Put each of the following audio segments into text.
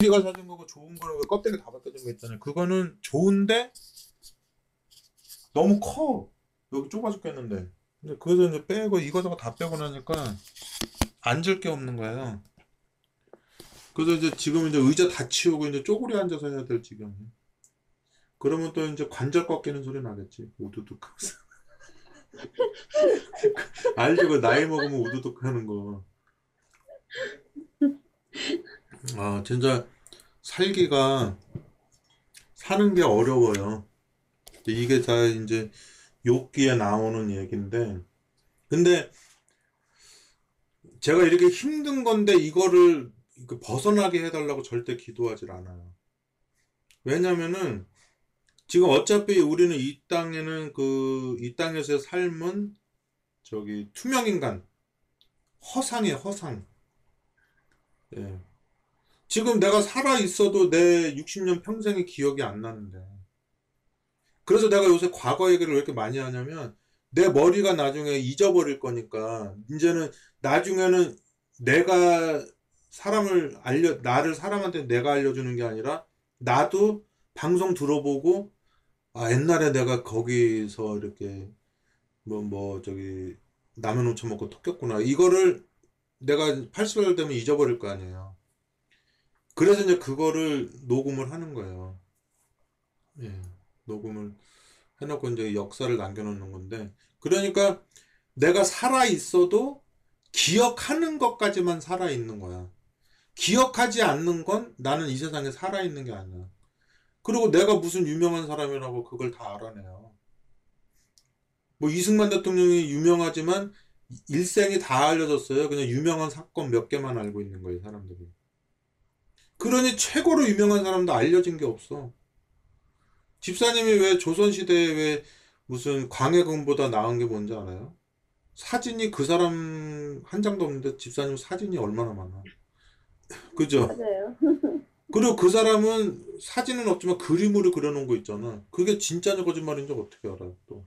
우리가 사준 거고 좋은 왜 껍데기 다 벗겨진 거 있잖아요. 그거는 좋은데 너무 커. 여기 좁아 죽겠는데. 근데 그래서 이제 빼고 이거저거 다 빼고 나니까 앉을 게 없는 거예요. 그래서 이제 지금 이제 의자 다 치우고 이제 쪼그려 앉아서 해야 될 지경이에요. 그러면 또 이제 관절 꺾이는 소리 나겠지. 우두둑. 알지? 그 나이 먹으면 우두둑 하는 거. 아, 진짜 살기가 사는 게 어려워요. 이게 다 이제 욕기에 나오는 얘기인데, 근데 제가 이렇게 힘든 건데 이거를 그 벗어나게 해달라고 절대 기도하질 않아요. 왜냐면은 지금 어차피 우리는 이 땅에는 그 이 땅에서의 삶은 저기 투명 인간 허상이에요, 허상. 예. 지금 내가 살아 있어도 내 60년 평생의 기억이 안 나는데. 그래서 내가 요새 과거 얘기를 왜 이렇게 많이 하냐면 내 머리가 나중에 잊어버릴 거니까 이제는 나중에는 내가 사람을 알려 나를 사람한테 내가 알려주는 게 아니라 나도 방송 들어보고 아 옛날에 내가 거기서 이렇게 뭐뭐 저기 라면 훔쳐 먹고 톡겼구나 이거를 내가 80살 되면 잊어버릴 거 아니에요. 그래서 이제 그거를 녹음을 하는 거예요. 예, 녹음을 해놓고 이제 역사를 남겨놓는 건데, 그러니까 내가 살아 있어도 기억하는 것까지만 살아 있는 거야. 기억하지 않는 건 나는 이 세상에 살아 있는 게 아니야. 그리고 내가 무슨 유명한 사람이라고 그걸 다 알아내요. 뭐 이승만 대통령이 유명하지만 일생이 다 알려졌어요. 그냥 유명한 사건 몇 개만 알고 있는 거예요, 사람들이. 그러니 최고로 유명한 사람도 알려진 게 없어. 집사님이 왜 조선시대에 왜 무슨 광해군보다 나은 게 뭔지 알아요? 사진이 그 사람 한 장도 없는데 집사님 사진이 얼마나 많아. 그죠? 맞아요. 그리고 그 사람은 사진은 없지만 그림으로 그려놓은 거 있잖아. 그게 진짜냐 거짓말인지 어떻게 알아요, 또.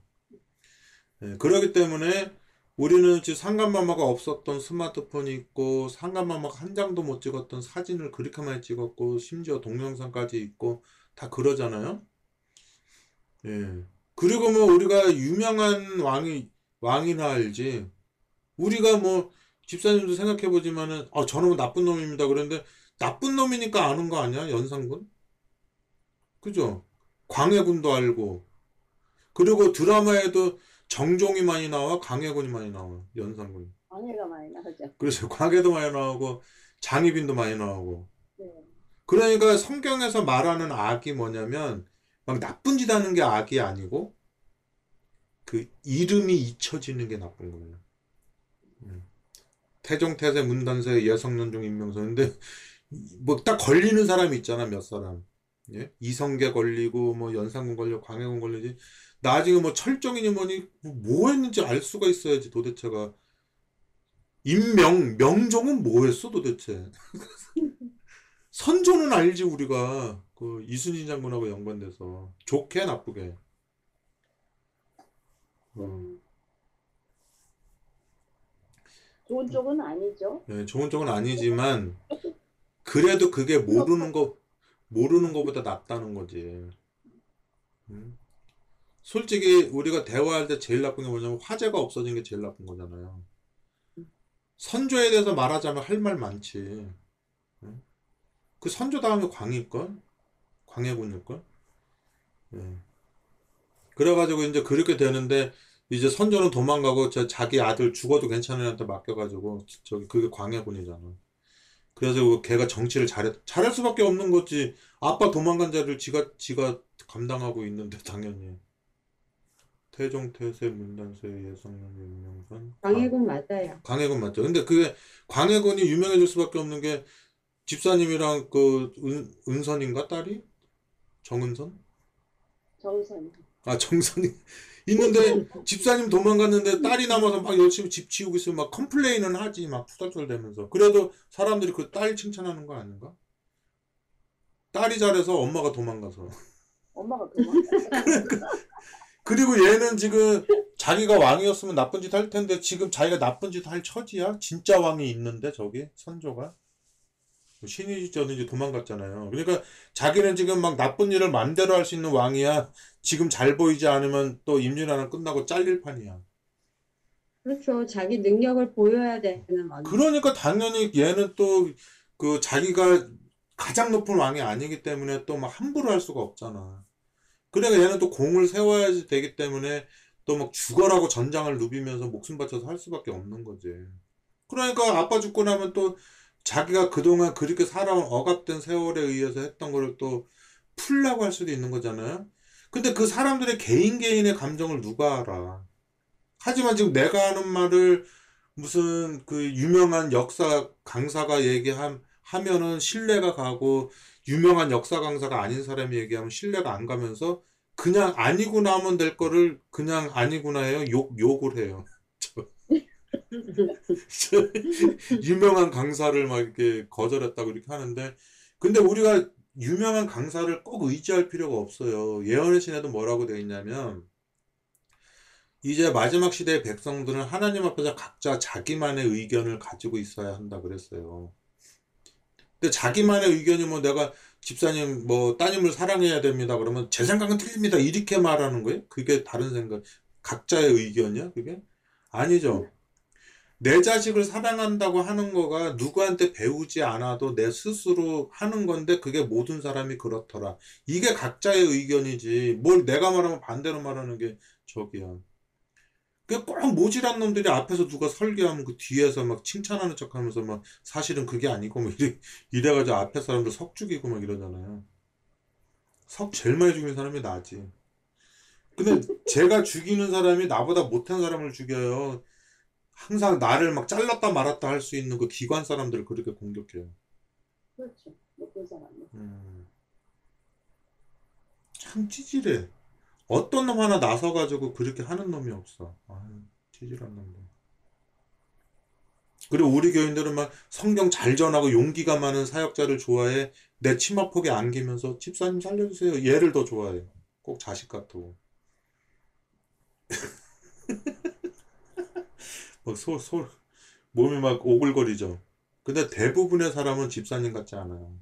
예, 그러기 때문에 우리는 지금 상간마마가 없었던 스마트폰이 있고 상간마마가 한 장도 못 찍었던 사진을 그렇게 많이 찍었고 심지어 동영상까지 있고 다 그러잖아요. 예. 그리고 뭐 우리가 유명한 왕이 왕이나 알지. 우리가 뭐 집사님도 생각해 보지만은 아 저놈은 나쁜 놈입니다. 그런데 나쁜 놈이니까 아는 거 아니야? 연산군? 그죠? 광해군도 알고. 그리고 드라마에도 정종이 많이 나와, 강해군이 많이 나와, 연산군. 방해가 많이 나오죠. 그래서 광해도 많이 나오고, 장희빈도 많이 나오고. 네. 그러니까 성경에서 말하는 악이 뭐냐면, 막 나쁜 짓 하는 게 악이 아니고, 그 이름이 잊혀지는 게 나쁜 거예요. 음. 태종태세 문단세 예성년종 임명서. 근데, 뭐 딱 걸리는 사람이 있잖아, 몇 사람. 예? 이성계 걸리고, 뭐 연산군 걸리고, 광해군 걸리지. 나중에 뭐 철종이니 뭐니, 뭐, 뭐 했는지 알 수가 있어야지, 도대체가. 임명, 명종은 뭐 했어, 도대체? 선조는 알지, 우리가. 그 이순신 장군하고 연관돼서. 좋게, 나쁘게. 음. 좋은 쪽은 아니죠. 예, 좋은 쪽은 아니지만, 그래도 그게 모르는 거, 모르는 것보다 낫다는 거지. 음? 솔직히 우리가 대화할 때 제일 나쁜 게 뭐냐면 화제가 없어진 게 제일 나쁜 거잖아요. 선조에 대해서 말하자면 할 말 많지. 응? 그 선조 다음에 광일걸? 광해군일걸? 예. 그래가지고 이제 그렇게 되는데 이제 선조는 도망가고 저 자기 아들 죽어도 괜찮은 애한테 맡겨가지고 저기 그게 광해군이잖아. 그래서 그 걔가 정치를 잘했 잘할 수밖에 없는 거지. 아빠 도망간 자를 지가 지가 감당하고 있는데 당연히. 태종 태세 문단세 예성년 윤명선 광해군 맞아요. 광해군 맞죠. 근데 그게 광해군이 유명해질 수밖에 없는 게 집사님이랑 그 은, 은선인가 딸이 정은선? 정선. 아 정선이 있는데 집사님 도망갔는데 딸이 남아서 막 열심히 집 치우고 있으면 막 컴플레인은 하지 막 투덜투덜대면서 그래도 사람들이 그 딸 칭찬하는 거 아닌가? 딸이 잘해서 엄마가 도망가서 엄마가 도망갔어. 그리고 얘는 지금 자기가 왕이었으면 나쁜 짓 할 텐데 지금 자기가 나쁜 짓 할 처지야? 진짜 왕이 있는데 저기 선조가 신이 졌는지 도망갔잖아요. 그러니까 자기는 지금 막 나쁜 일을 맘대로 할 수 있는 왕이야. 지금 잘 보이지 않으면 또 임진왜란 끝나고 잘릴 판이야. 그렇죠. 자기 능력을 보여야 되는 왕. 그러니까 당연히 얘는 또 그 자기가 가장 높은 왕이 아니기 때문에 또 막 함부로 할 수가 없잖아. 그러니까 얘는 또 공을 세워야지 되기 때문에 또 막 죽어라고 전장을 누비면서 목숨 바쳐서 할 수밖에 없는 거지. 그러니까 아빠 죽고 나면 또 자기가 그동안 그렇게 살아온 억압된 세월에 의해서 했던 거를 또 풀라고 할 수도 있는 거잖아요. 근데 그 사람들의 개인 개인의 감정을 누가 알아? 하지만 지금 내가 하는 말을 무슨 그 유명한 역사 강사가 얘기함 하면은 신뢰가 가고 유명한 역사 강사가 아닌 사람이 얘기하면 신뢰가 안 가면서 그냥 아니구나 하면 될 거를 그냥 아니구나 해요. 욕 욕을 해요. 유명한 강사를 막 이렇게 거절했다고 이렇게 하는데 근데 우리가 유명한 강사를 꼭 의지할 필요가 없어요. 예언의 신에도 뭐라고 되어 있냐면 이제 마지막 시대의 백성들은 하나님 앞에서 각자 자기만의 의견을 가지고 있어야 한다 그랬어요. 근데 자기만의 의견이 뭐 내가 집사님 뭐 따님을 사랑해야 됩니다. 그러면 제 생각은 틀립니다. 이렇게 말하는 거예요? 그게 다른 생각. 각자의 의견이야? 그게? 아니죠. 내 자식을 사랑한다고 하는 거가 누구한테 배우지 않아도 내 스스로 하는 건데 그게 모든 사람이 그렇더라. 이게 각자의 의견이지. 뭘 내가 말하면 반대로 말하는 게 저기야. 그꼭 모질한 놈들이 앞에서 누가 설교하면 그 뒤에서 막 칭찬하는 척 하면서 막 사실은 그게 아니고 막 이래, 이래가지고 앞에 사람들 석 죽이고 막 이러잖아요. 석 제일 많이 죽이는 사람이 나지. 근데 제가 죽이는 사람이 나보다 못한 사람을 죽여요. 항상 나를 막 잘랐다 말았다 할 수 있는 그 기관 사람들을 그렇게 공격해요. 높은 사람. 음. 참 찌질해. 어떤 놈 하나 나서가지고 그렇게 하는 놈이 없어. 아유, 찌질한 놈들. 그리고 우리 교인들은 막 성경 잘 전하고 용기가 많은 사역자를 좋아해. 내 치마 폭에 안기면서 집사님 살려주세요. 얘를 더 좋아해. 꼭 자식 같고. 막 소, 소, 몸이 막 오글거리죠. 근데 대부분의 사람은 집사님 같지 않아요.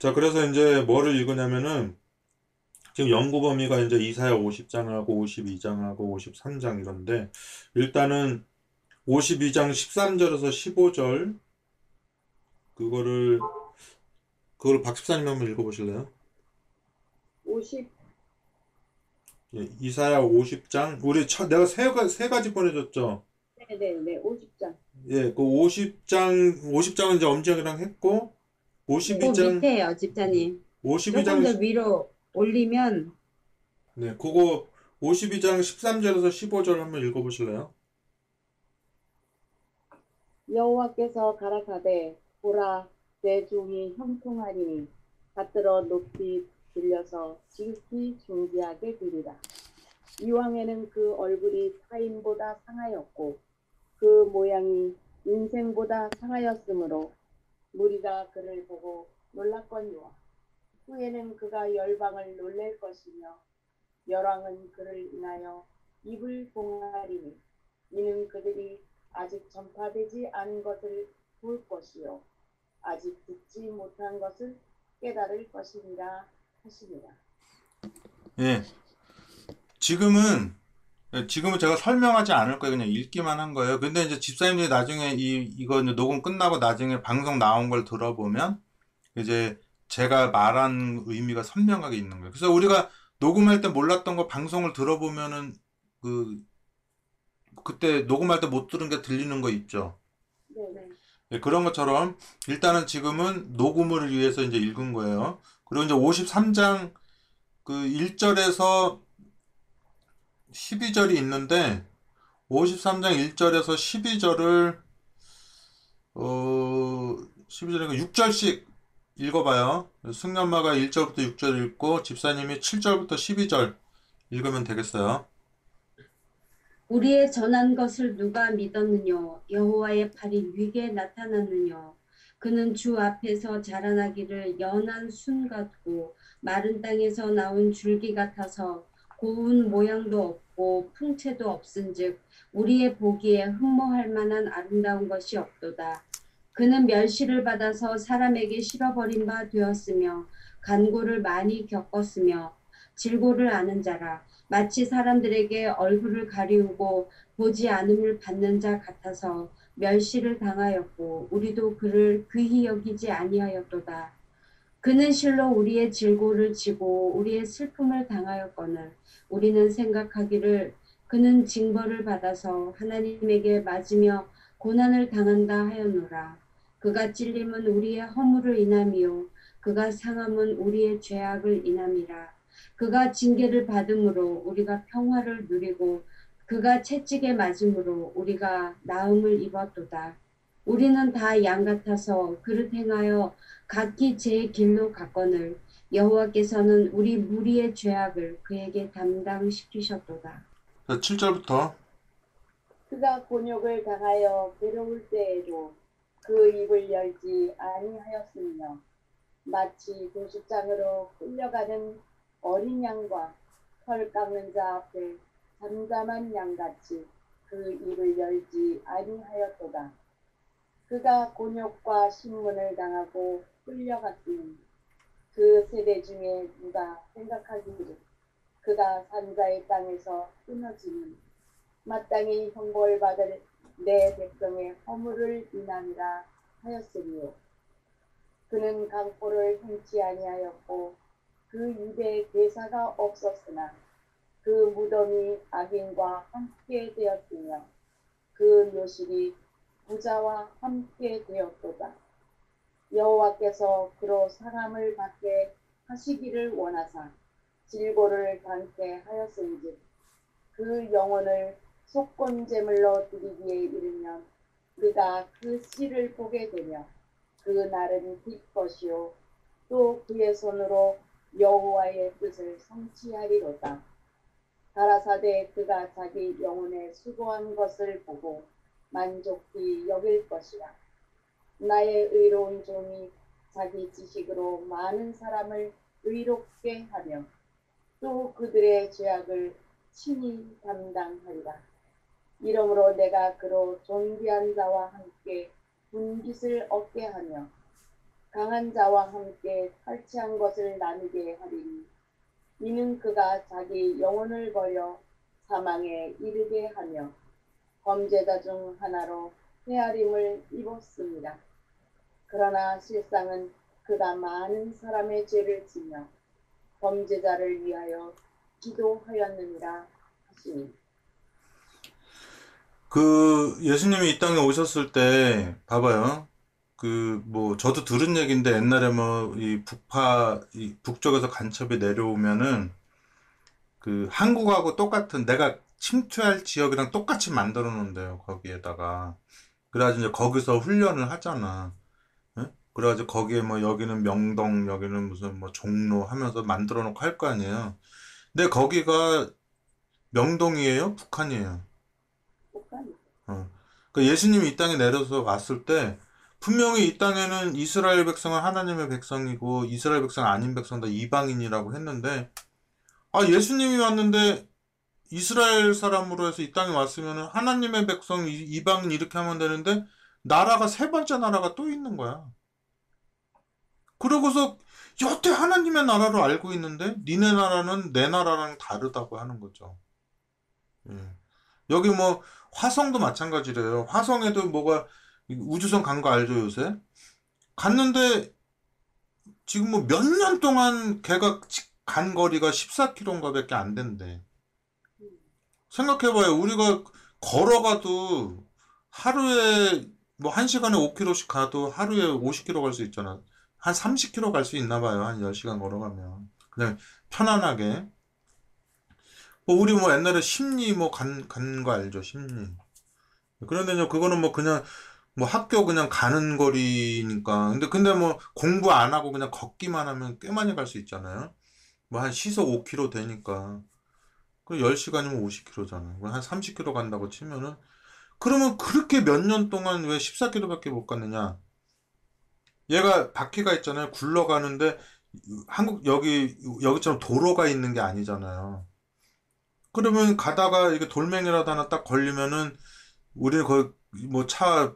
자, 그래서 이제 뭐를 읽으냐면은 지금 연구 범위가 이제 이사야 50장하고 52장하고 53장 이런데 일단은 52장 13절에서 15절 그거를 그걸 박 집사님 한번 읽어 보실래요? 50 예, 이사야 50장 우리 첫 내가 세, 가- 세 가지 보내 줬죠. 네 네 네 50장. 예, 그 50장 50장은 이제 엄지영이랑 했고 그 52장 밑에요, 집사님. 조금 52장 더 위로 올리면 네, 그거 52장 13절에서 15절 한번 읽어보실래요? 여호와께서 가라사대 보라 내 종이 형통하리니 받들어 높이 들려서 지극히 존귀하게 되리라. 이왕에는 그 얼굴이 타인보다 상하였고 그 모양이 인생보다 상하였으므로 무리가 그를 보고 놀랐거니와 후에는 그가 열방을 놀랄 것이며 열왕은 그를 인하여 입을 봉하리니 이는 그들이 아직 전파되지 않은 것을 볼 것이요 아직 듣지 못한 것을 깨달을 것이니라 하시니라. 예. 지금은 예, 지금은 제가 설명하지 않을 거예요. 그냥 읽기만 한 거예요. 근데 이제 집사님들이 나중에 이 이거 이제 녹음 끝나고 나중에 방송 나온 걸 들어보면 이제 제가 말한 의미가 선명하게 있는 거예요. 그래서 우리가 녹음할 때 몰랐던 거 방송을 들어보면은 그 그때 녹음할 때 못 들은 게 들리는 거 있죠. 네네. 예, 그런 것처럼 일단은 지금은 녹음을 위해서 이제 읽은 거예요. 그리고 이제 53장 그 1절에서 12절이 있는데 53장 1절에서 12절을 어 12절이니까 6절씩 읽어봐요. 승연마가 1절부터 6절 읽고 집사님이 7절부터 12절 읽으면 되겠어요. 우리의 전한 것을 누가 믿었느뇨? 여호와의 팔이 위게 나타났느뇨? 그는 주 앞에서 자라나기를 연한 순 같고 마른 땅에서 나온 줄기 같아서 고운 모양도 없고 풍채도 없은즉 우리의 보기에 흠모할 만한 아름다운 것이 없도다. 그는 멸시를 받아서 사람에게 실어버린 바 되었으며 간고를 많이 겪었으며 질고를 아는 자라 마치 사람들에게 얼굴을 가리우고 보지 않음을 받는 자 같아서 멸시를 당하였고 우리도 그를 귀히 여기지 아니하였도다. 그는 실로 우리의 질고를 지고 우리의 슬픔을 당하였거늘 우리는 생각하기를 그는 징벌을 받아서 하나님에게 맞으며 고난을 당한다 하였노라. 그가 찔림은 우리의 허물을 인함이요 그가 상함은 우리의 죄악을 인함이라. 그가 징계를 받음으로 우리가 평화를 누리고 그가 채찍에 맞음으로 우리가 나음을 입었도다. 우리는 다 양 같아서 그릇 행하여 각기 제 길로 갔거늘 여호와께서는 우리 무리의 죄악을 그에게 담당시키셨도다. 7절부터 그가 곤욕을 당하여 괴로울 때에도 그 입을 열지 아니하였으며 마치 도시장으로 끌려가는 어린 양과 털 깎는 자 앞에 잠잠한 양같이 그 입을 열지 아니하였도다. 그가 곤욕과 신문을 당하고 끌려갔으니 그 세대 중에 누가 생각하기를 그가 산자의 땅에서 끊어지는 마땅히 형벌 받을 내 백성의 허물을 인함이라 하였으리요. 그는 강포를 행치 아니하였고 그 입에 대사가 없었으나 그 무덤이 악인과 함께 되었으며 그 묘실이 부자와 함께 되었도다. 여호와께서 그로 사람을 받게 하시기를 원하사 질고를 당케 하였은즉 그 영혼을 속건제물로 드리기에 이르면 그가 그 씨를 보게 되며 그 날은 길 것이요 또 그의 손으로 여호와의 뜻을 성취하리로다. 가라사대 그가 자기 영혼에 수고한 것을 보고 만족히 여길 것이라. 나의 의로운 종이 자기 지식으로 많은 사람을 의롭게 하며 또 그들의 죄악을 친히 담당하리라. 이러므로 내가 그로 존귀한 자와 함께 분깃을 얻게 하며 강한 자와 함께 탈취한 것을 나누게 하리니 이는 그가 자기 영혼을 버려 사망에 이르게 하며 범죄자 중 하나로 헤아림을 입었습니다. 그러나 실상은 그가 많은 사람의 죄를 지며 범죄자를 위하여 기도하였느니라 하시니 그 예수님이 이 땅에 오셨을 때 봐봐요. 그 뭐 저도 들은 얘기인데 옛날에 뭐 이 북파 이 북쪽에서 간첩이 내려오면은 그 한국하고 똑같은 내가 침투할 지역이랑 똑같이 만들어 놓는데요. 거기에다가 그래가지고 이제 거기서 훈련을 하잖아. 예? 그래가지고 거기에 뭐 여기는 명동 여기는 무슨 뭐 종로 하면서 만들어 놓고 할 거 아니에요. 근데 거기가 명동이에요? 북한이에요? 북한 그 예수님이 이 땅에 내려서 왔을 때 분명히 이 땅에는 이스라엘 백성은 하나님의 백성이고 이스라엘 백성 아닌 백성 다 이방인이라고 했는데 아 예수님이 왔는데 이스라엘 사람으로 해서 이 땅에 왔으면 하나님의 백성 이- 이방인 이렇게 하면 되는데 나라가 세 번째 나라가 또 있는 거야. 그러고서 여태 하나님의 나라로 알고 있는데 니네 나라는 내 나라랑 다르다고 하는 거죠. 예. 여기 뭐 화성도 마찬가지래요. 화성에도 뭐가 우주선 간 거 알죠, 요새? 갔는데 지금 뭐 몇 년 동안 걔가 지- 간 거리가 14km인가 밖에 안 된대. 생각해봐요. 우리가 걸어가도 하루에 뭐 1시간에 5km씩 가도 하루에 50km 갈 수 있잖아. 한 30km 갈 수 있나 봐요. 한 10시간 걸어가면. 그냥 편안하게. 뭐 우리 뭐 옛날에 심리 뭐 간, 간 거 알죠? 심리. 그런데 그거는 뭐 그냥 뭐 학교 그냥 가는 거리니까. 근데 근데 뭐 공부 안 하고 그냥 걷기만 하면 꽤 많이 갈 수 있잖아요. 뭐 한 시속 5km 되니까. 그 10시간이면 50km잖아. 한 30km 간다고 치면은 그러면 그렇게 몇 년 동안 왜 14km밖에 못 갔느냐? 얘가 바퀴가 있잖아요. 굴러가는데 한국 여기 여기처럼 도로가 있는 게 아니잖아요. 그러면 가다가 이게 돌멩이라도 하나 딱 걸리면은 우리는 거의 뭐차뭐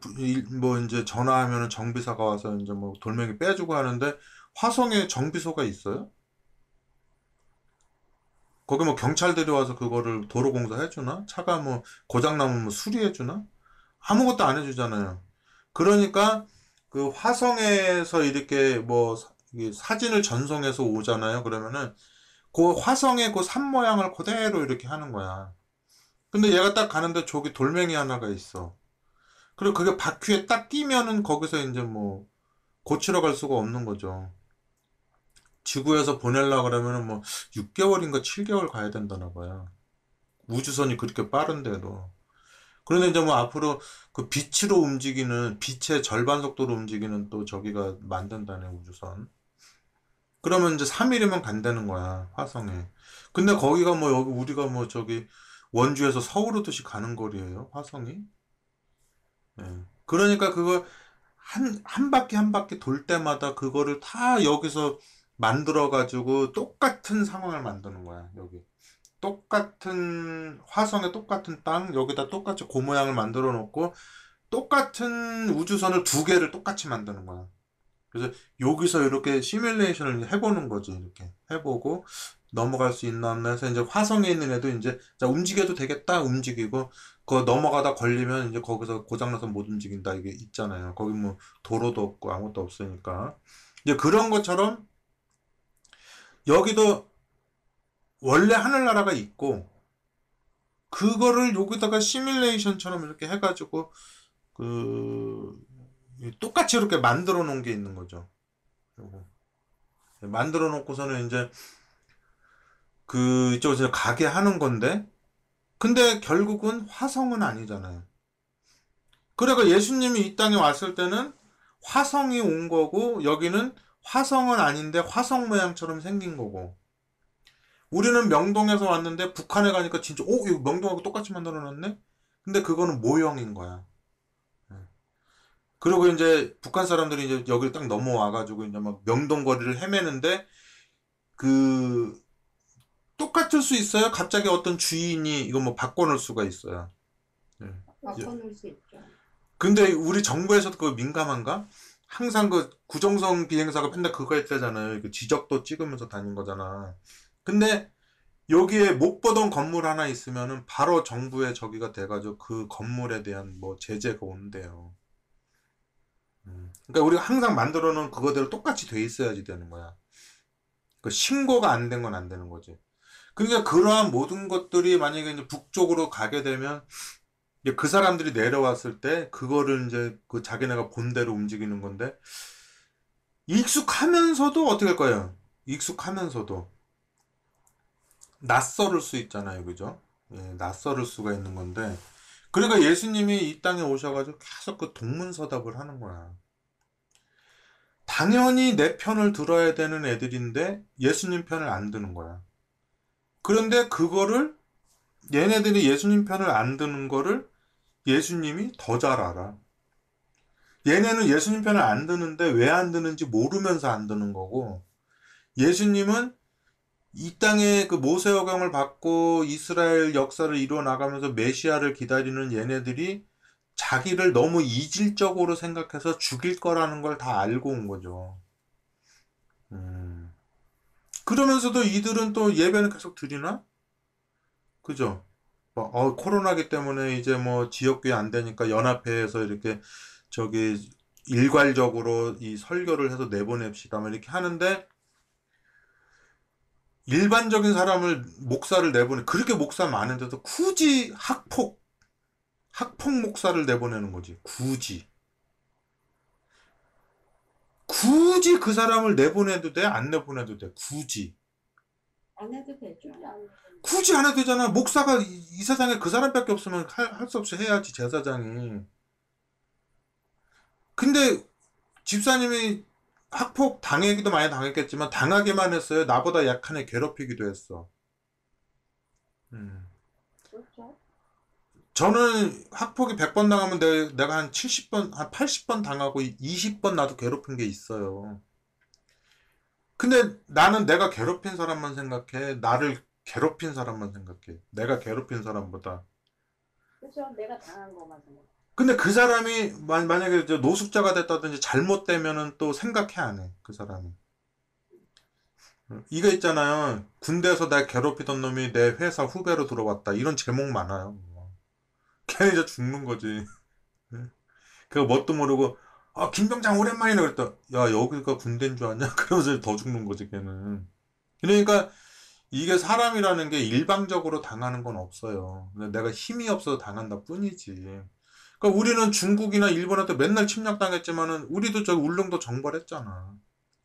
이제 전화하면은 정비사가 와서 이제 뭐 돌멩이 빼주고 하는데 화성에 정비소가 있어요? 거기 뭐 경찰들이 와서 그거를 도로공사 해주나? 차가 뭐 고장나면 뭐 수리해주나? 아무것도 안 해주잖아요. 그러니까 그 화성에서 이렇게 뭐 사진을 전송해서 오잖아요. 그러면은 그 화성의 그 산 모양을 그대로 이렇게 하는 거야. 근데 얘가 딱 가는데 저기 돌멩이 하나가 있어. 그리고 그게 바퀴에 딱 끼면은 거기서 이제 뭐 고치러 갈 수가 없는 거죠. 지구에서 보내려고 그러면은 뭐 6개월인가 7개월 가야 된다나 봐요. 우주선이 그렇게 빠른데도. 그런데 이제 뭐 앞으로 그 빛으로 움직이는 빛의 절반 속도로 움직이는 또 저기가 만든다네 우주선. 그러면 이제 3일이면 간다는 거야 화성에. 근데 거기가 뭐 여기 우리가 뭐 저기 원주에서 서울 오듯이 가는 거리예요 화성이. 예. 그러니까 그거 한, 한 바퀴 한 바퀴 돌 때마다 그거를 다 여기서 만들어 가지고 똑같은 상황을 만드는 거야 여기. 똑같은 화성에 똑같은 땅 여기다 똑같이 그 모양을 만들어 놓고 똑같은 우주선을 두 개를 똑같이 만드는 거야. 그래서 여기서 이렇게 시뮬레이션을 해보는 거지 이렇게 해보고 넘어갈 수 있나 없나 해서 이제 화성에 있는 애도 이제 자 움직여도 되겠다 움직이고 그 넘어가다 걸리면 이제 거기서 고장나서 못 움직인다 이게 있잖아요. 거기 뭐 도로도 없고 아무것도 없으니까 이제 그런 것처럼 여기도 원래 하늘나라가 있고 그거를 여기다가 시뮬레이션처럼 이렇게 해가지고 그 똑같이 이렇게 만들어 놓은 게 있는 거죠. 만들어 놓고서는 이제 그 이쪽에서 가게 하는 건데 근데 결국은 화성은 아니잖아요. 그러니까 예수님이 이 땅에 왔을 때는 화성이 온 거고 여기는 화성은 아닌데 화성 모양처럼 생긴 거고 우리는 명동에서 왔는데 북한에 가니까 진짜 오 이거 명동하고 똑같이 만들어 놨네? 근데 그거는 모형인 거야. 예. 그리고 이제 북한 사람들이 이제 여기를 딱 넘어와 가지고 이제 막 명동 거리를 헤매는데 그 똑같을 수 있어요. 갑자기 어떤 주인이 이거 뭐 바꿔놓을 수가 있어요. 바꿔놓을 수 있죠. 근데 우리 정부에서도 그거 민감한가? 항상 그 구정성 비행사가 맨날 그거 했다잖아요. 그 지적도 찍으면서 다닌 거잖아. 근데 여기에 못 보던 건물 하나 있으면은 바로 정부의 저기가 돼가지고 그 건물에 대한 뭐 제재가 온대요. 음. 그러니까 우리가 항상 만들어 놓은 그거대로 똑같이 돼 있어야지 되는 거야. 그 신고가 안 된 건 안 되는 거지. 그러니까 그러한 모든 것들이 만약에 이제 북쪽으로 가게 되면 이제 그 사람들이 내려왔을 때 그거를 이제 그 자기네가 본대로 움직이는 건데 익숙하면서도 어떻게 할 거예요? 익숙하면서도 낯설을 수 있잖아요, 그죠? 예, 낯설을 수가 있는 건데 그러니까 예수님이 이 땅에 오셔가지고 계속 그 동문서답을 하는 거야. 당연히 내 편을 들어야 되는 애들인데 예수님 편을 안 드는 거야. 그런데 그거를 얘네들이 예수님 편을 안 드는 거를 예수님이 더 잘 알아. 얘네는 예수님 편을 안 드는데 왜 안 드는지 모르면서 안 드는 거고, 예수님은 이 땅에 그 모세오경을 받고 이스라엘 역사를 이루어 나가면서 메시아를 기다리는 얘네들이 자기를 너무 이질적으로 생각해서 죽일 거라는 걸 다 알고 온 거죠. 음. 그러면서도 이들은 또 예배는 계속 드리나? 그죠? 뭐, 어, 코로나기 때문에 이제 뭐 지역교회 안 되니까 연합회에서 이렇게 저기 일괄적으로 이 설교를 해서 내보냅시다. 뭐 이렇게 하는데 일반적인 사람을 목사를 내보내 그렇게 목사 많은데도 굳이 학폭 학폭 목사를 내보내는 거지. 굳이. 굳이 그 사람을 내보내도 돼? 안 내보내도 돼? 굳이. 안 해도 되죠. 굳이 안 해도 되잖아. 목사가 이, 이 세상에 그 사람밖에 없으면 할 수 없이 해야지, 제사장이. 근데 집사님이 학폭 당하기도 많이 당했겠지만 당하기만 했어요. 나보다 약한 애 괴롭히기도 했어. 음. 그렇죠. 저는 학폭이 100번 당하면 내, 내가 한 70번, 한 80번 당하고 20번 나도 괴롭힌 게 있어요. 근데 나는 내가 괴롭힌 사람만 생각해. 나를 괴롭힌 사람만 생각해. 내가 괴롭힌 사람보다. 그렇죠. 내가 당한 것만 생각. 근데 그 사람이 만- 만약에 저 노숙자가 됐다든지 잘못되면은 또 생각해 안 해. 그 사람이. 이거 있잖아요. 군대에서 날 괴롭히던 놈이 내 회사 후배로 들어왔다. 이런 제목 많아요. 걔는 이제 죽는 거지. 그거 뭣도 모르고 아 김병장 오랜만이네 그랬다. 야 여기가 군대인 줄 아냐? 그러면서 더 죽는 거지 걔는. 그러니까 이게 사람이라는 게 일방적으로 당하는 건 없어요. 내가 힘이 없어서 당한다 뿐이지. 그러니까 우리는 중국이나 일본한테 맨날 침략당했지만은 우리도 저 울릉도 정벌했잖아.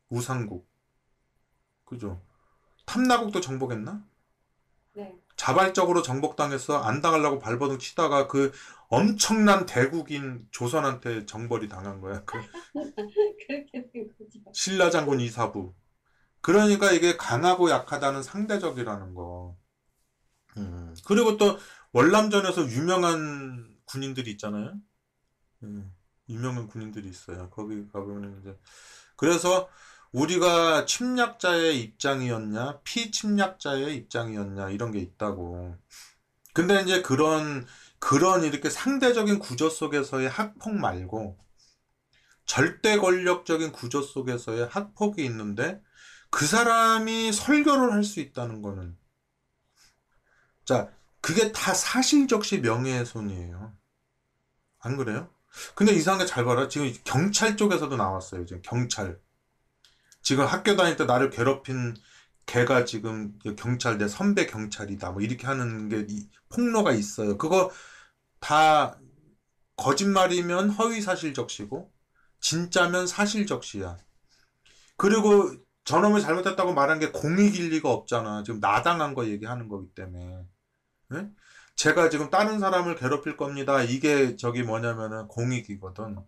우상국. 그죠? 탐나국도 정복했나? 네. 자발적으로 정복당해서 안 당하려고 발버둥 치다가 그 엄청난 대국인 조선한테 정벌이 당한 거야. 그 그렇게 된 거죠. 신라 장군 이사부. 그러니까 이게 강하고 약하다는 상대적이라는 거. 음. 그리고 또 월남전에서 유명한 군인들이 있잖아요. 음, 유명한 군인들이 있어요. 거기 가보면 이제 그래서 우리가 침략자의 입장이었냐, 피침략자의 입장이었냐 이런 게 있다고. 근데 이제 그런 그런 이렇게 상대적인 구조 속에서의 학폭 말고 절대 권력적인 구조 속에서의 학폭이 있는데 그 사람이 설교를 할 수 있다는 거는 자 그게 다 사실적시 명예훼손이에요. 안 그래요? 근데 이상하게 잘 봐라. 지금 경찰 쪽에서도 나왔어요. 지금 경찰. 지금 학교 다닐 때 나를 괴롭힌 걔가 지금 경찰 내 선배 경찰이다. 뭐 이렇게 하는 게 이- 폭로가 있어요. 그거 다 거짓말이면 허위사실적시고 진짜면 사실적시야. 그리고 저놈을 잘못했다고 말한 게 공익일 리가 없잖아. 지금 나당한 거 얘기하는 거기 때문에. 예? 제가 지금 다른 사람을 괴롭힐 겁니다. 이게 저기 뭐냐면은 공익이거든.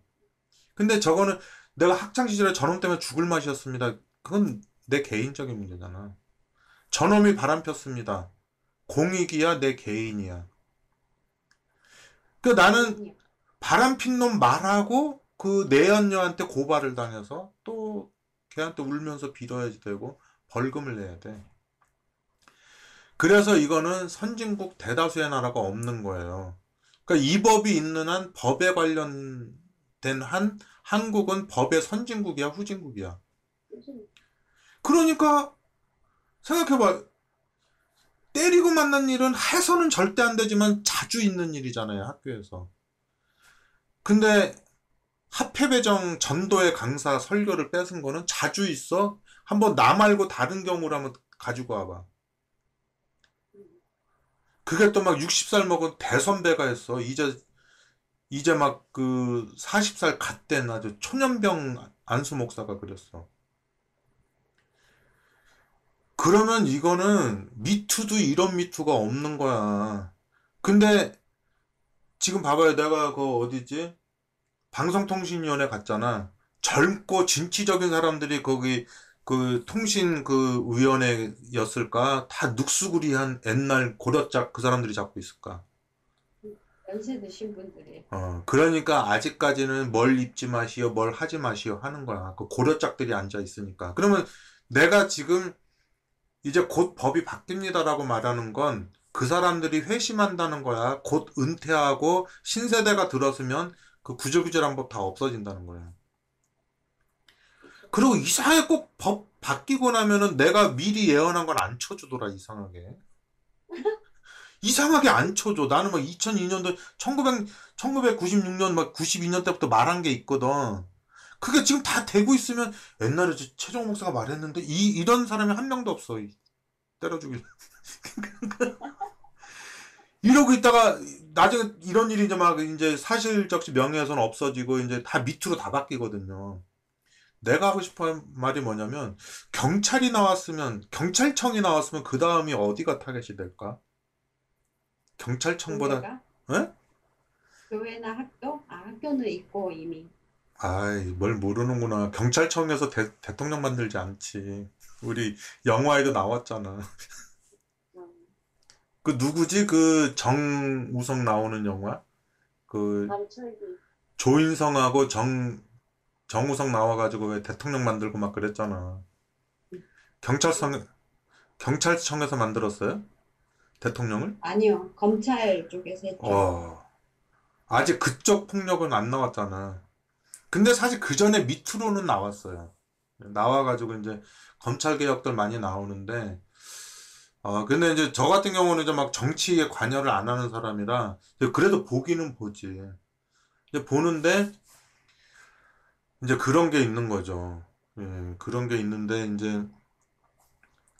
근데 저거는 내가 학창 시절에 저놈 때문에 죽을 맛이었습니다. 그건 내 개인적인 문제잖아. 저놈이 바람 폈습니다. 공익이야, 내 개인이야. 그 나는 바람 핀 놈 말하고 그 내연녀한테 고발을 당해서 또 걔한테 울면서 빌어야지 되고 벌금을 내야 돼. 그래서 이거는 선진국 대다수의 나라가 없는 거예요. 그러니까 이 법이 있는 한 법에 관련된 한 한국은 법의 선진국이야, 후진국이야. 그러니까 생각해봐. 때리고 맞는 일은 해서는 절대 안 되지만 자주 있는 일이잖아요, 학교에서. 근데 합해배정 전도의 강사 설교를 뺏은 거는 자주 있어. 한번 나 말고 다른 경우로 한번 가지고 와봐. 그게 또 막 60살 먹은 대선배가 했어. 이제, 이제 막 그 40살 갓된 아주 초년병 안수 목사가 그랬어. 그러면 이거는 미투도 이런 미투가 없는 거야. 근데 지금 봐봐요. 내가 그 어디지? 방송통신위원회 갔잖아. 젊고 진취적인 사람들이 거기 그 통신 그 위원회였을까? 다 눅수구리한 옛날 고려짝 그 사람들이 잡고 있을까? 연세 드신 분들이 어, 그러니까 아직까지는 뭘 입지 마시오, 뭘 하지 마시오 하는 거야. 그 고려짝들이 앉아 있으니까. 그러면 내가 지금 이제 곧 법이 바뀝니다라고 말하는 건 그 사람들이 회심한다는 거야. 곧 은퇴하고 신세대가 들어서면 그 구절구절한 법 다 없어진다는 거야. 그리고 이상하게 꼭 법 바뀌고 나면은 내가 미리 예언한 건 안 쳐주더라, 이상하게. 이상하게 안 쳐줘. 나는 막 2002년도, 1900, 1996년, 막 92년 때부터 말한 게 있거든. 그게 지금 다 되고 있으면 옛날에 저 최종 목사가 말했는데 이 이런 사람이 한 명도 없어. 이- 때려 죽일. 이러고 있다가 나중에 이런 일이 이제 막 이제 사실적시 명예훼손 없어지고 이제 다 밑으로 다 바뀌거든요. 내가 하고 싶은 말이 뭐냐면 경찰이 나왔으면 경찰청이 나왔으면 그 다음이 어디가 타겟이 될까? 경찰청보다 교회가 에? 교회나 학교? 아 학교는 있고 이미 아이, 뭘 모르는구나. 경찰청에서 대, 대통령 만들지 않지. 우리 영화에도 나왔잖아. 음, 그 누구지? 그 정우성 나오는 영화? 그 조인성하고 정 정우성 나와가지고 왜 대통령 만들고 막 그랬잖아. 경찰청 경찰청에서 만들었어요? 대통령을? 아니요. 검찰 쪽에서 했죠. 어. 아직 그쪽 폭력은 안 나왔잖아. 근데 사실 그 전에 밑으로는 나왔어요. 나와가지고 이제 검찰 개혁들 많이 나오는데, 어, 근데 이제 저 같은 경우는 이제 막 정치에 관여를 안 하는 사람이라, 그래도 보기는 보지. 이제 보는데, 이제 그런 게 있는 거죠. 예, 그런 게 있는데, 이제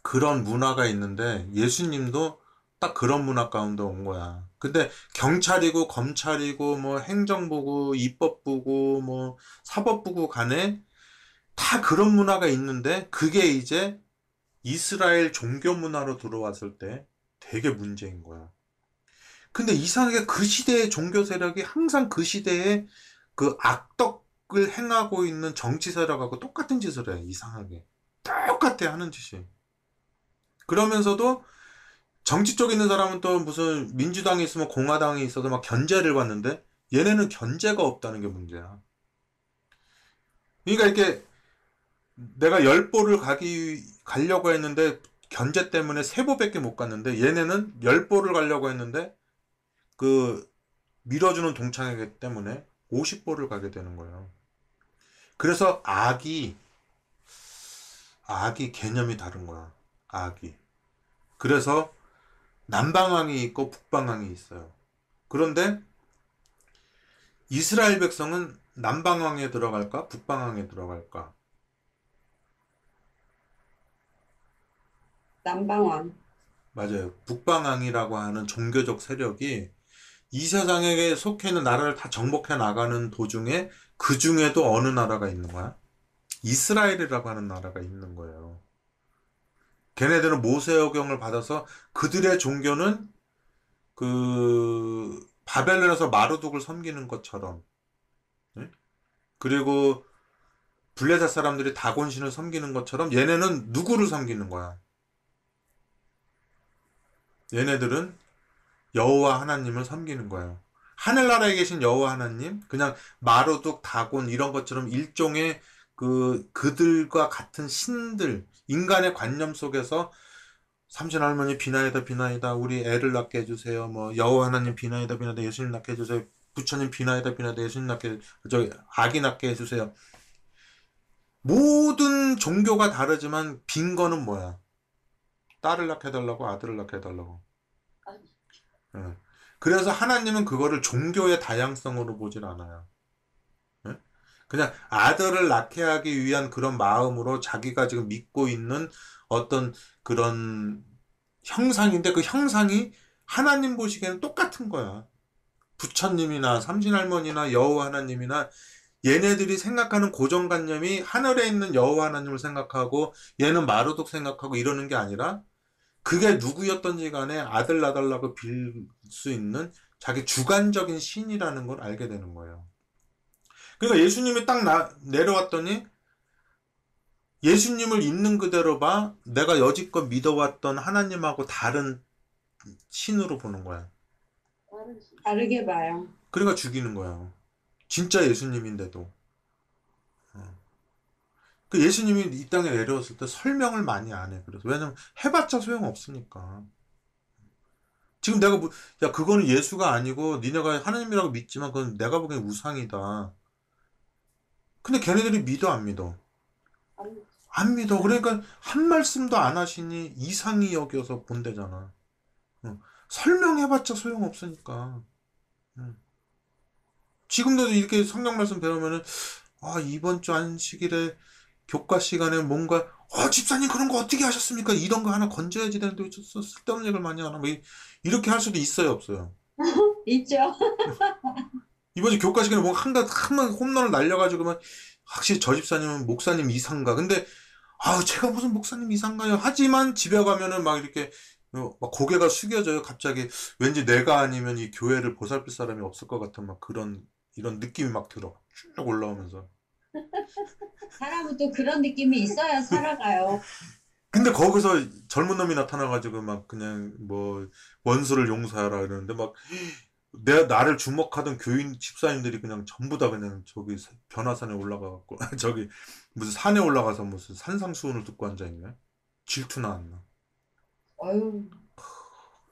그런 문화가 있는데, 예수님도 딱 그런 문화 가운데 온 거야. 근데 경찰이고 검찰이고 뭐 행정부고 입법부고 뭐 사법부고 간에 다 그런 문화가 있는데 그게 이제 이스라엘 종교 문화로 들어왔을 때 되게 문제인 거야. 근데 이상하게 그 시대의 종교 세력이 항상 그 시대에 그 악덕을 행하고 있는 정치 세력하고 똑같은 짓을 해. 이상하게. 똑같아 하는 짓이. 그러면서도 정치 쪽에 있는 사람은 또 무슨 민주당이 있으면 공화당이 있어도 막 견제를 받는데 얘네는 견제가 없다는 게 문제야. 그러니까 이렇게 내가 열보를 가기 가려고 했는데 견제 때문에 세 보밖에 못 갔는데 얘네는 열보를 가려고 했는데 그 밀어주는 동창이기 때문에 50보를 가게 되는 거예요. 그래서 악이 악이 개념이 다른 거야. 악이. 그래서 남방왕이 있고 북방왕이 있어요. 그런데 이스라엘 백성은 남방왕에 들어갈까? 북방왕에 들어갈까? 남방왕. 맞아요. 북방왕이라고 하는 종교적 세력이 이 세상에 속해 있는 나라를 다 정복해 나가는 도중에 그 중에도 어느 나라가 있는 거야? 이스라엘이라고 하는 나라가 있는 거예요. 걔네들은 모세오경을 받아서 그들의 종교는 그 바벨론에서 마르둑을 섬기는 것처럼 예? 그리고 블레셋 사람들이 다곤신을 섬기는 것처럼 얘네는 누구를 섬기는 거야? 얘네들은 여호와 하나님을 섬기는 거예요. 하늘나라에 계신 여호와 하나님, 그냥 마르둑, 다곤 이런 것처럼 일종의 그 그들과 같은 신들, 인간의 관념 속에서 삼신 할머니 비나이다 비나이다 우리 애를 낳게 해주세요. 뭐 여호와 하나님 비나이다 비나이다 예수님 낳게 해주세요. 부처님 비나이다 비나이다 예수님 낳게 저 아기 낳게 해주세요. 모든 종교가 다르지만 빈 거는 뭐야? 딸을 낳게 해달라고 아들을 낳게 해달라고. 예. 그래서 하나님은 그거를 종교의 다양성으로 보질 않아요. 예? 그냥 아들을 낳게 하기 위한 그런 마음으로 자기가 지금 믿고 있는 어떤 그런 형상인데 그 형상이 하나님 보시기에는 똑같은 거야. 부처님이나 삼신할머니나 여호와 하나님이나 얘네들이 생각하는 고정관념이 하늘에 있는 여호와 하나님을 생각하고 얘는 마르독 생각하고 이러는 게 아니라 그게 누구였던지 간에 아들 낳달라고 빌 수 있는 자기 주관적인 신이라는 걸 알게 되는 거예요. 그러니까 예수님이 딱 나, 내려왔더니 예수님을 있는 그대로 봐 내가 여지껏 믿어왔던 하나님하고 다른 신으로 보는 거야. 다르게 봐요. 그러니까 죽이는 거야. 진짜 예수님인데도. 어. 그 예수님이 이 땅에 내려왔을 때 설명을 많이 안 해. 그래서 왜냐면 해봤자 소용 없으니까. 지금 내가 뭐, 야 그거는 예수가 아니고 니네가 하나님이라고 믿지만 그건 내가 보기엔 우상이다. 근데 걔네들이 믿어 안 믿어? 안 믿어. 그러니까 한 말씀도 안 하시니 이상히 여겨서 본대잖아. 어. 설명해봤자 소용 없으니까. 음. 지금도 이렇게 성경 말씀 배우면은 아 이번 주 안식일에 교과 시간에 뭔가 어 집사님 그런 거 어떻게 하셨습니까? 이런 거 하나 건져야지 되는데 쓸데없는 얘기를 많이 하나? 뭐 이- 이렇게 할 수도 있어요, 없어요? 있죠. 이번 주 교과 시간에 뭔가 한가 한번 홈런을 날려가지고 막 확실히 저 집사님은 목사님 이상가. 근데 아 제가 무슨 목사님 이상가요? 하지만 집에 가면은 막 이렇게 어, 막 고개가 숙여져요. 갑자기 왠지 내가 아니면 이 교회를 보살필 사람이 없을 것 같은 막 그런 이런 느낌이 막 들어. 쭉 올라오면서. 사람은 또 그런 느낌이 있어야 살아가요. 근데 거기서 젊은 놈이 나타나가지고 막 그냥 뭐 원수를 용서하라 이러는데 막 내 나를 주목하던 교인 집사님들이 그냥 전부 다 그냥 저기 변화산에 올라가갖고 저기 무슨 산에 올라가서 무슨 산상수훈을 듣고 앉아 있네. 질투나 안 나.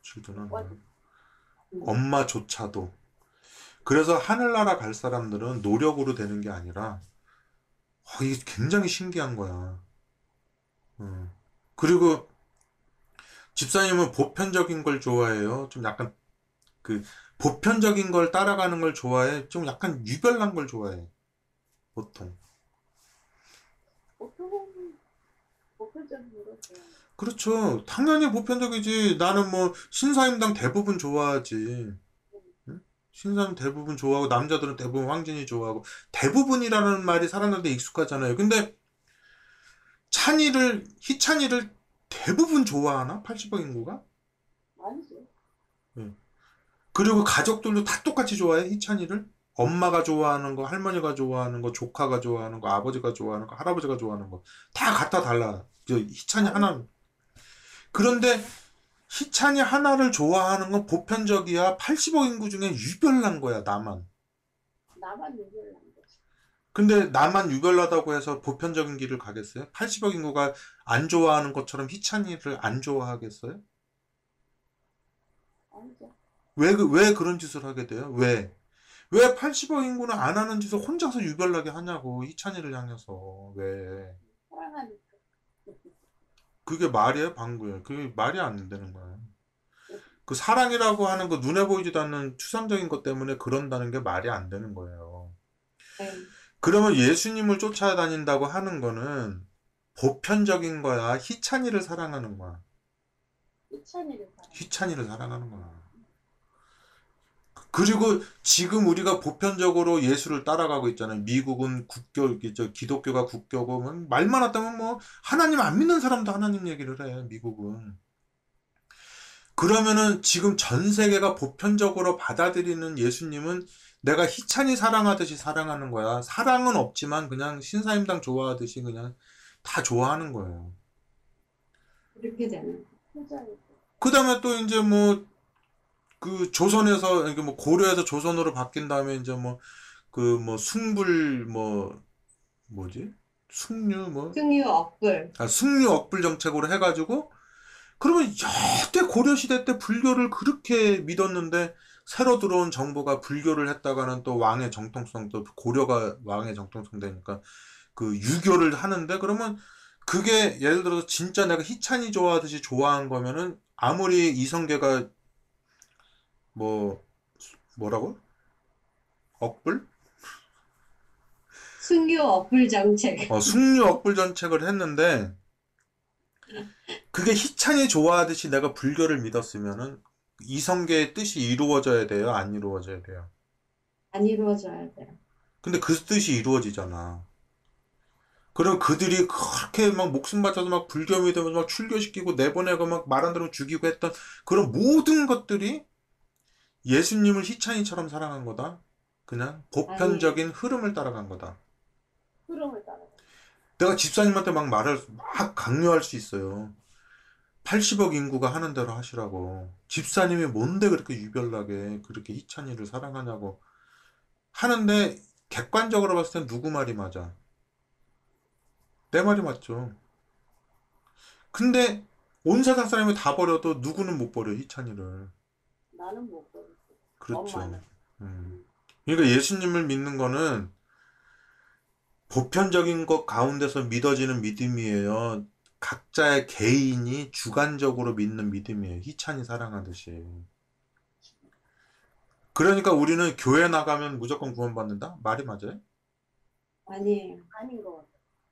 질투나. 맞아. 엄마조차도. 그래서 하늘나라 갈 사람들은 노력으로 되는 게 아니라, 어, 이게 굉장히 신기한 거야. 음. 그리고 집사님은 보편적인 걸 좋아해요. 좀 약간 그 보편적인 걸 따라가는 걸 좋아해. 좀 약간 유별난 걸 좋아해. 보통. 그렇죠. 당연히 보편적이지. 나는 뭐 신사임당 대부분 좋아하지. 응? 신사임 대부분 좋아하고 남자들은 대부분 황진이 좋아하고 대부분이라는 말이 사람들한테 익숙하잖아요. 근데 찬이를 희찬이를 대부분 좋아하나? 80억 인구가? 아니죠. 그리고 가족들도 다 똑같이 좋아해, 희찬이를? 엄마가 좋아하는 거, 할머니가 좋아하는 거, 조카가 좋아하는 거, 아버지가 좋아하는 거, 할아버지가 좋아하는 거. 다 갖다 달라. 저 희찬이 하나. 그런데 희찬이 하나를 좋아하는 건 보편적이야. 80억 인구 중에 유별난 거야, 나만. 나만 유별난 거지. 근데 나만 유별나다고 해서 보편적인 길을 가겠어요? 80억 인구가 안 좋아하는 것처럼 희찬이를 안 좋아하겠어요? 아니죠. 왜, 그- 왜 그런 짓을 하게 돼요? 왜? 왜 80억 인구는 안 하는 짓을 혼자서 유별나게 하냐고, 희찬이를 향해서. 왜? 사랑하니까. 그게 말이에요, 방구예요. 그게 말이 안 되는 거예요. 그 사랑이라고 하는 거 눈에 보이지도 않는 추상적인 것 때문에 그런다는 게 말이 안 되는 거예요. 네. 그러면 예수님을 쫓아다닌다고 하는 거는 보편적인 거야, 희찬이를 사랑하는 거야. 사랑. 희찬이를 사랑하는 거야. 그리고 지금 우리가 보편적으로 예수를 따라가고 있잖아요. 미국은 국교, 저 기독교가 국교고, 뭐 말만 하다면 뭐, 하나님 안 믿는 사람도 하나님 얘기를 해, 미국은. 그러면은 지금 전 세계가 보편적으로 받아들이는 예수님은 내가 희찬이 사랑하듯이 사랑하는 거야. 사랑은 없지만 그냥 신사임당 좋아하듯이 그냥 다 좋아하는 거예요. 그렇게 되는. 그 다음에 또 이제 뭐, 그 조선에서, 이게 뭐 고려에서 조선으로 바뀐 다음에 이제 뭐, 그뭐 숭불, 뭐, 뭐지? 숭류, 뭐, 승유 억불. 아, 숭류 억불 정책으로 해가지고, 그러면 여태 고려 시대 때 불교를 그렇게 믿었는데, 새로 들어온 정부가 불교를 했다가는 또 왕의 정통성, 또 고려가 왕의 정통성 되니까, 그 유교를 하는데, 그러면 그게 예를 들어서 진짜 내가 희찬이 좋아하듯이 좋아한 거면은, 아무리 이성계가 뭐, 뭐라고? 억불? 승유 억불 정책. 어, 숭류 억불 정책을 했는데, 그게 희찬이 좋아하듯이 내가 불교를 믿었으면은, 이성계의 뜻이 이루어져야 돼요? 안 이루어져야 돼요? 안 이루어져야 돼요. 근데 그 뜻이 이루어지잖아. 그럼 그들이 그렇게 막 목숨 바쳐서 막 불교 믿으면서 막 출교시키고 내보내고 막 말 안 들으면 죽이고 했던 그런 모든 것들이 예수님을 희찬이처럼 사랑한 거다. 그냥 보편적인 흐름을 따라간 거다. 흐름을 따라. 내가 집사님한테 막 말을 막 강요할 수 있어요. 80억 인구가 하는 대로 하시라고. 집사님이 뭔데 그렇게 유별나게 그렇게 희찬이를 사랑하냐고 하는데 객관적으로 봤을 땐 누구 말이 맞아? 내 말이 맞죠. 근데 온 세상 사람이 다 버려도 누구는 못 버려, 희찬이를. 나는 못 버렸어. 그렇죠. 엄마는. 음. 그러니까 예수님을 믿는 거는 보편적인 것 가운데서 믿어지는 믿음이에요. 각자의 개인이 주관적으로 믿는 믿음이에요. 희찬이 사랑하듯이. 그러니까 우리는 교회 나가면 무조건 구원받는다? 말이 맞아요? 아니에요. 아닌 것 같아.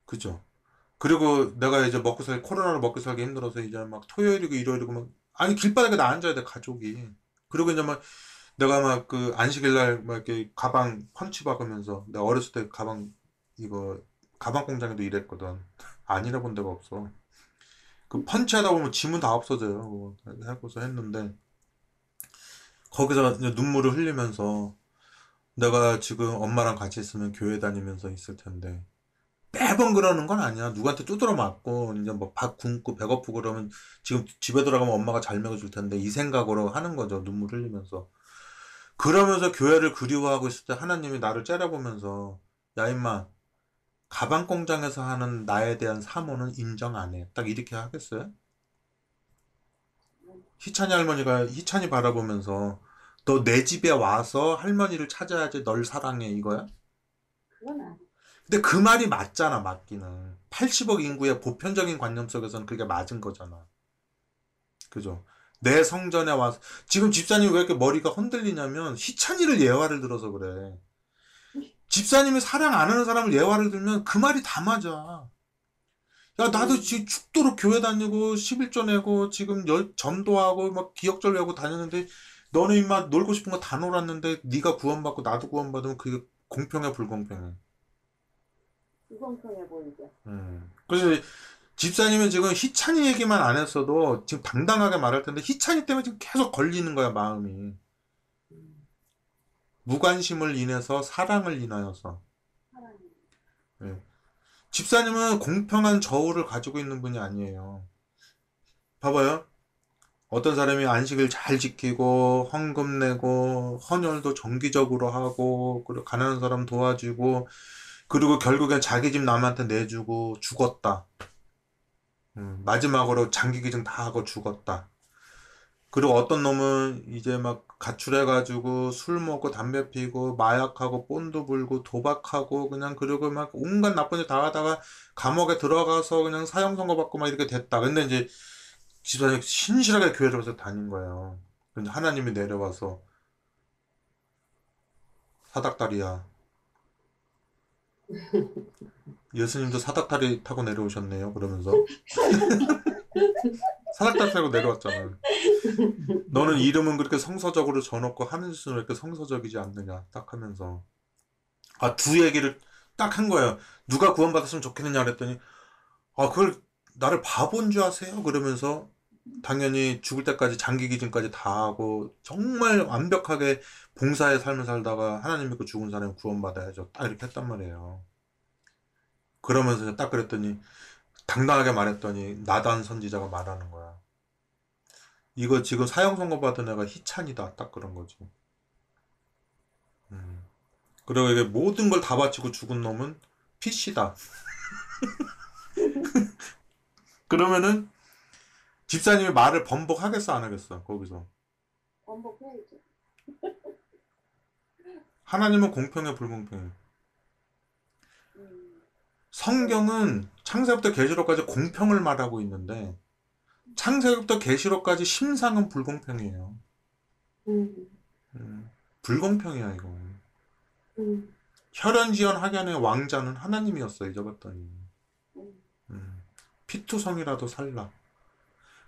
그죠? 그리고 내가 이제 먹고 살, 코로나로 먹고 살기 힘들어서 이제 막 토요일이고 일요일이고 막, 아니, 길바닥에 나 앉아야 돼, 가족이. 그리고 이제 막, 내가 막 그 안식일 날 막 이렇게 가방 펀치 박으면서, 내가 어렸을 때 가방, 이거, 가방 공장에도 일했거든. 안 일해본 데가 없어. 그 펀치 하다 보면 지문 다 없어져요. 그거 해보서 했는데, 거기서 눈물을 흘리면서, 내가 지금 엄마랑 같이 있으면 교회 다니면서 있을 텐데, 매번 그러는 건 아니야. 누구한테 두드러 맞고, 이제 뭐밥 굶고 배고프고 그러면 지금 집에 들어가면 엄마가 잘 먹여줄 텐데, 이 생각으로 하는 거죠. 눈물 흘리면서. 그러면서 교회를 그리워하고 있을 때 하나님이 나를 째려보면서, 야, 임마, 가방 공장에서 하는 나에 대한 사모는 인정 안 해. 딱 이렇게 하겠어요? 희찬이 할머니가 희찬이 바라보면서 너 내 집에 와서 할머니를 찾아야지 널 사랑해 이거야? 근데 그 말이 맞잖아, 맞기는. 80억 인구의 보편적인 관념 속에서는 그게 맞은 거잖아. 그죠? 내 성전에 와서, 지금 집사님이 왜 이렇게 머리가 흔들리냐면, 희찬이를 예화를 들어서 그래. 집사님이 사랑 안 하는 사람을 예화를 들면 그 말이 다 맞아. 야, 나도 지금 축도로 교회 다니고, 11조 내고, 지금 열, 전도하고, 막 기억절 외고 다녔는데, 너는 임마 놀고 싶은 거 다 놀았는데, 네가 구원받고 나도 구원받으면 그게 공평해, 불공평해? 불공평해 보이죠. 음. 그래서 집사님은 지금 희찬이 얘기만 안 했어도 지금 당당하게 말할 텐데 희찬이 때문에 지금 계속 걸리는 거야 마음이 무관심을 인해서 사랑을 인하여서 하나님. 집사님은 공평한 저울을 가지고 있는 분이 아니에요 봐봐요 어떤 사람이 안식일 잘 지키고 헌금 내고 헌혈도 정기적으로 하고 그리고 가난한 사람 도와주고 그리고 결국엔 자기 집 남한테 내주고 죽었다. 음, 마지막으로 장기 기증 다 하고 죽었다. 그리고 어떤 놈은 이제 막 가출해가지고 술 먹고 담배 피고 마약하고 본드 불고 도박하고 그냥 그리고 막 온갖 나쁜 일 다 하다가 감옥에 들어가서 그냥 사형 선고 받고 막 이렇게 됐다. 근데 이제 집사람이 신실하게 교회를 와서 다닌 거예요. 근데 하나님이 내려와서 사닥다리야. 예수님도 사닥다리 타고 내려오셨네요. 그러면서 사닥다리 타고 내려왔잖아. 너는 이름은 그렇게 성서적으로 져놓고 하는 왜 이렇게 성서적이지 않느냐. 딱 하면서 아 두 얘기를 딱 한 거예요. 누가 구원받았으면 좋겠느냐 그랬더니 아 그걸 나를 바본 줄 아세요? 그러면서 당연히 죽을 때까지 장기 기증까지 다 하고 정말 완벽하게 봉사의 삶을 살다가 하나님 믿고 죽은 사람이 구원받아야죠. 딱 이렇게 했단 말이에요. 그러면서 딱 그랬더니 당당하게 말했더니 나단 선지자가 말하는 거야. 이거 지금 사형 선고 받은 애가 희찬이다. 딱 그런 거지. 음. 그리고 이게 모든 걸 다 바치고 죽은 놈은 PC다. 그러면은 집사님이 말을 번복하겠어 안 하겠어 거기서 번복해야죠. 하나님은 공평해 불공평해 음. 성경은 창세부터 계시록까지 공평을 말하고 있는데 창세부터 계시록까지 심상은 불공평이에요. 음, 음, 불공평이야 이거 음, 혈연지연 학연의 왕자는 하나님이었어 잊어봤더니. 음. 음, 피투성이라도 살라.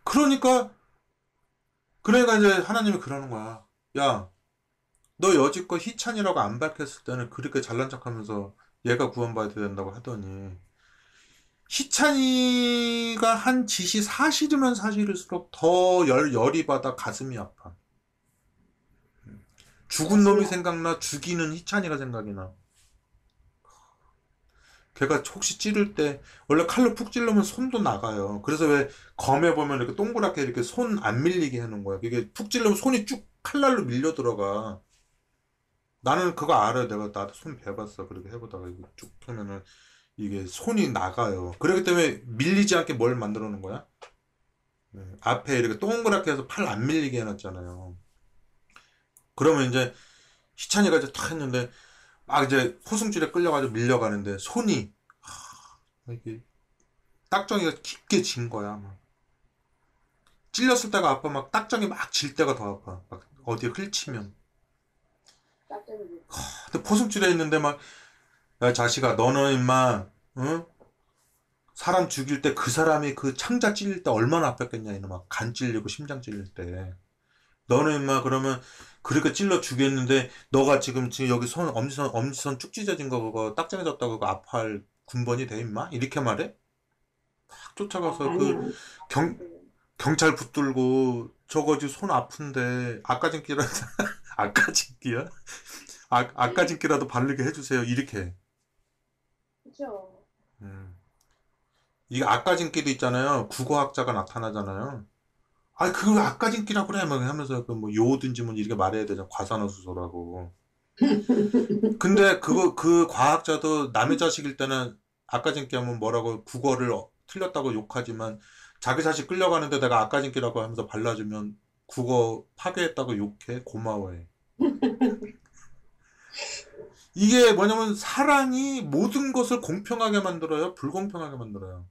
그러니까 그러니까 이제 하나님이 그러는 거야. 야 너 여지껏 희찬이라고 안 밝혔을 때는 그렇게 잘난 척하면서 얘가 구원받아야 된다고 하더니 희찬이가 한 짓이 사실이면 사실일수록 더 열, 열이 받아 가슴이 아파. 죽은 놈이 생각나 죽이는 희찬이가 생각이 나. 걔가 혹시 찌를 때 원래 칼로 푹 찌르면 손도 나가요. 그래서 왜 검에 보면 이렇게 동그랗게 이렇게 손 안 밀리게 해놓은 거야. 이게 푹 찌르면 손이 쭉 칼날로 밀려 들어가. 나는 그거 알아요. 내가 나도 손 배봤어. 그렇게 해보다가 이거 쭉 하면은 이게 손이 나가요. 그렇기 때문에 밀리지 않게 뭘 만들어 놓은 거야? 네, 앞에 이렇게 동그랗게 해서 팔 안 밀리게 해놨잖아요. 그러면 이제 희찬이가 이제 탁 했는데 막 이제 호승줄에 끌려가지고 밀려가는데 손이 하, 이게 딱정이가 깊게 진 거야. 막. 찔렸을 때가 아파. 막 딱정이 막 질 때가 더 아파. 막 어디에 흘치면. 근데 포승줄에 있는데 막, 야, 자식아, 너는 임마, 응? 사람 죽일 때 그 사람이 그 창자 찔릴 때 얼마나 아팠겠냐, 이놈아. 간 찔리고 심장 찔릴 때. 너는 임마, 그러면 그렇게 찔러 죽였는데, 너가 지금, 지금 여기 손, 엄지선, 엄지선 쭉 찢어진 거 그거 딱정해졌다고 그거 아파할 군번이 돼, 임마? 이렇게 말해? 딱 쫓아가서 그 아니야. 경, 경찰 붙들고 저거 지금 손 아픈데 아까진기라 아까진기야? 아, 아까진기라도 바르게 해주세요. 이렇게. 그죠. 음. 이게 아까진기도 있잖아요. 국어학자가 나타나잖아요. 아 그걸 아까진기라고 그래. 막 하면서 그뭐 요든지 뭐 이렇게 말해야 되잖아. 과산화수소라고. 근데 그거 그 과학자도 남의 자식일 때는 아까진기 하면 뭐라고 국어를 어- 틀렸다고 욕하지만 자기 자식 끌려가는데 내가 아까진기라고 하면서 발라주면 국어 파괴했다고 욕해 고마워해. 이게 뭐냐면 사랑이 모든 것을 공평하게 만들어요, 불공평하게 만들어요.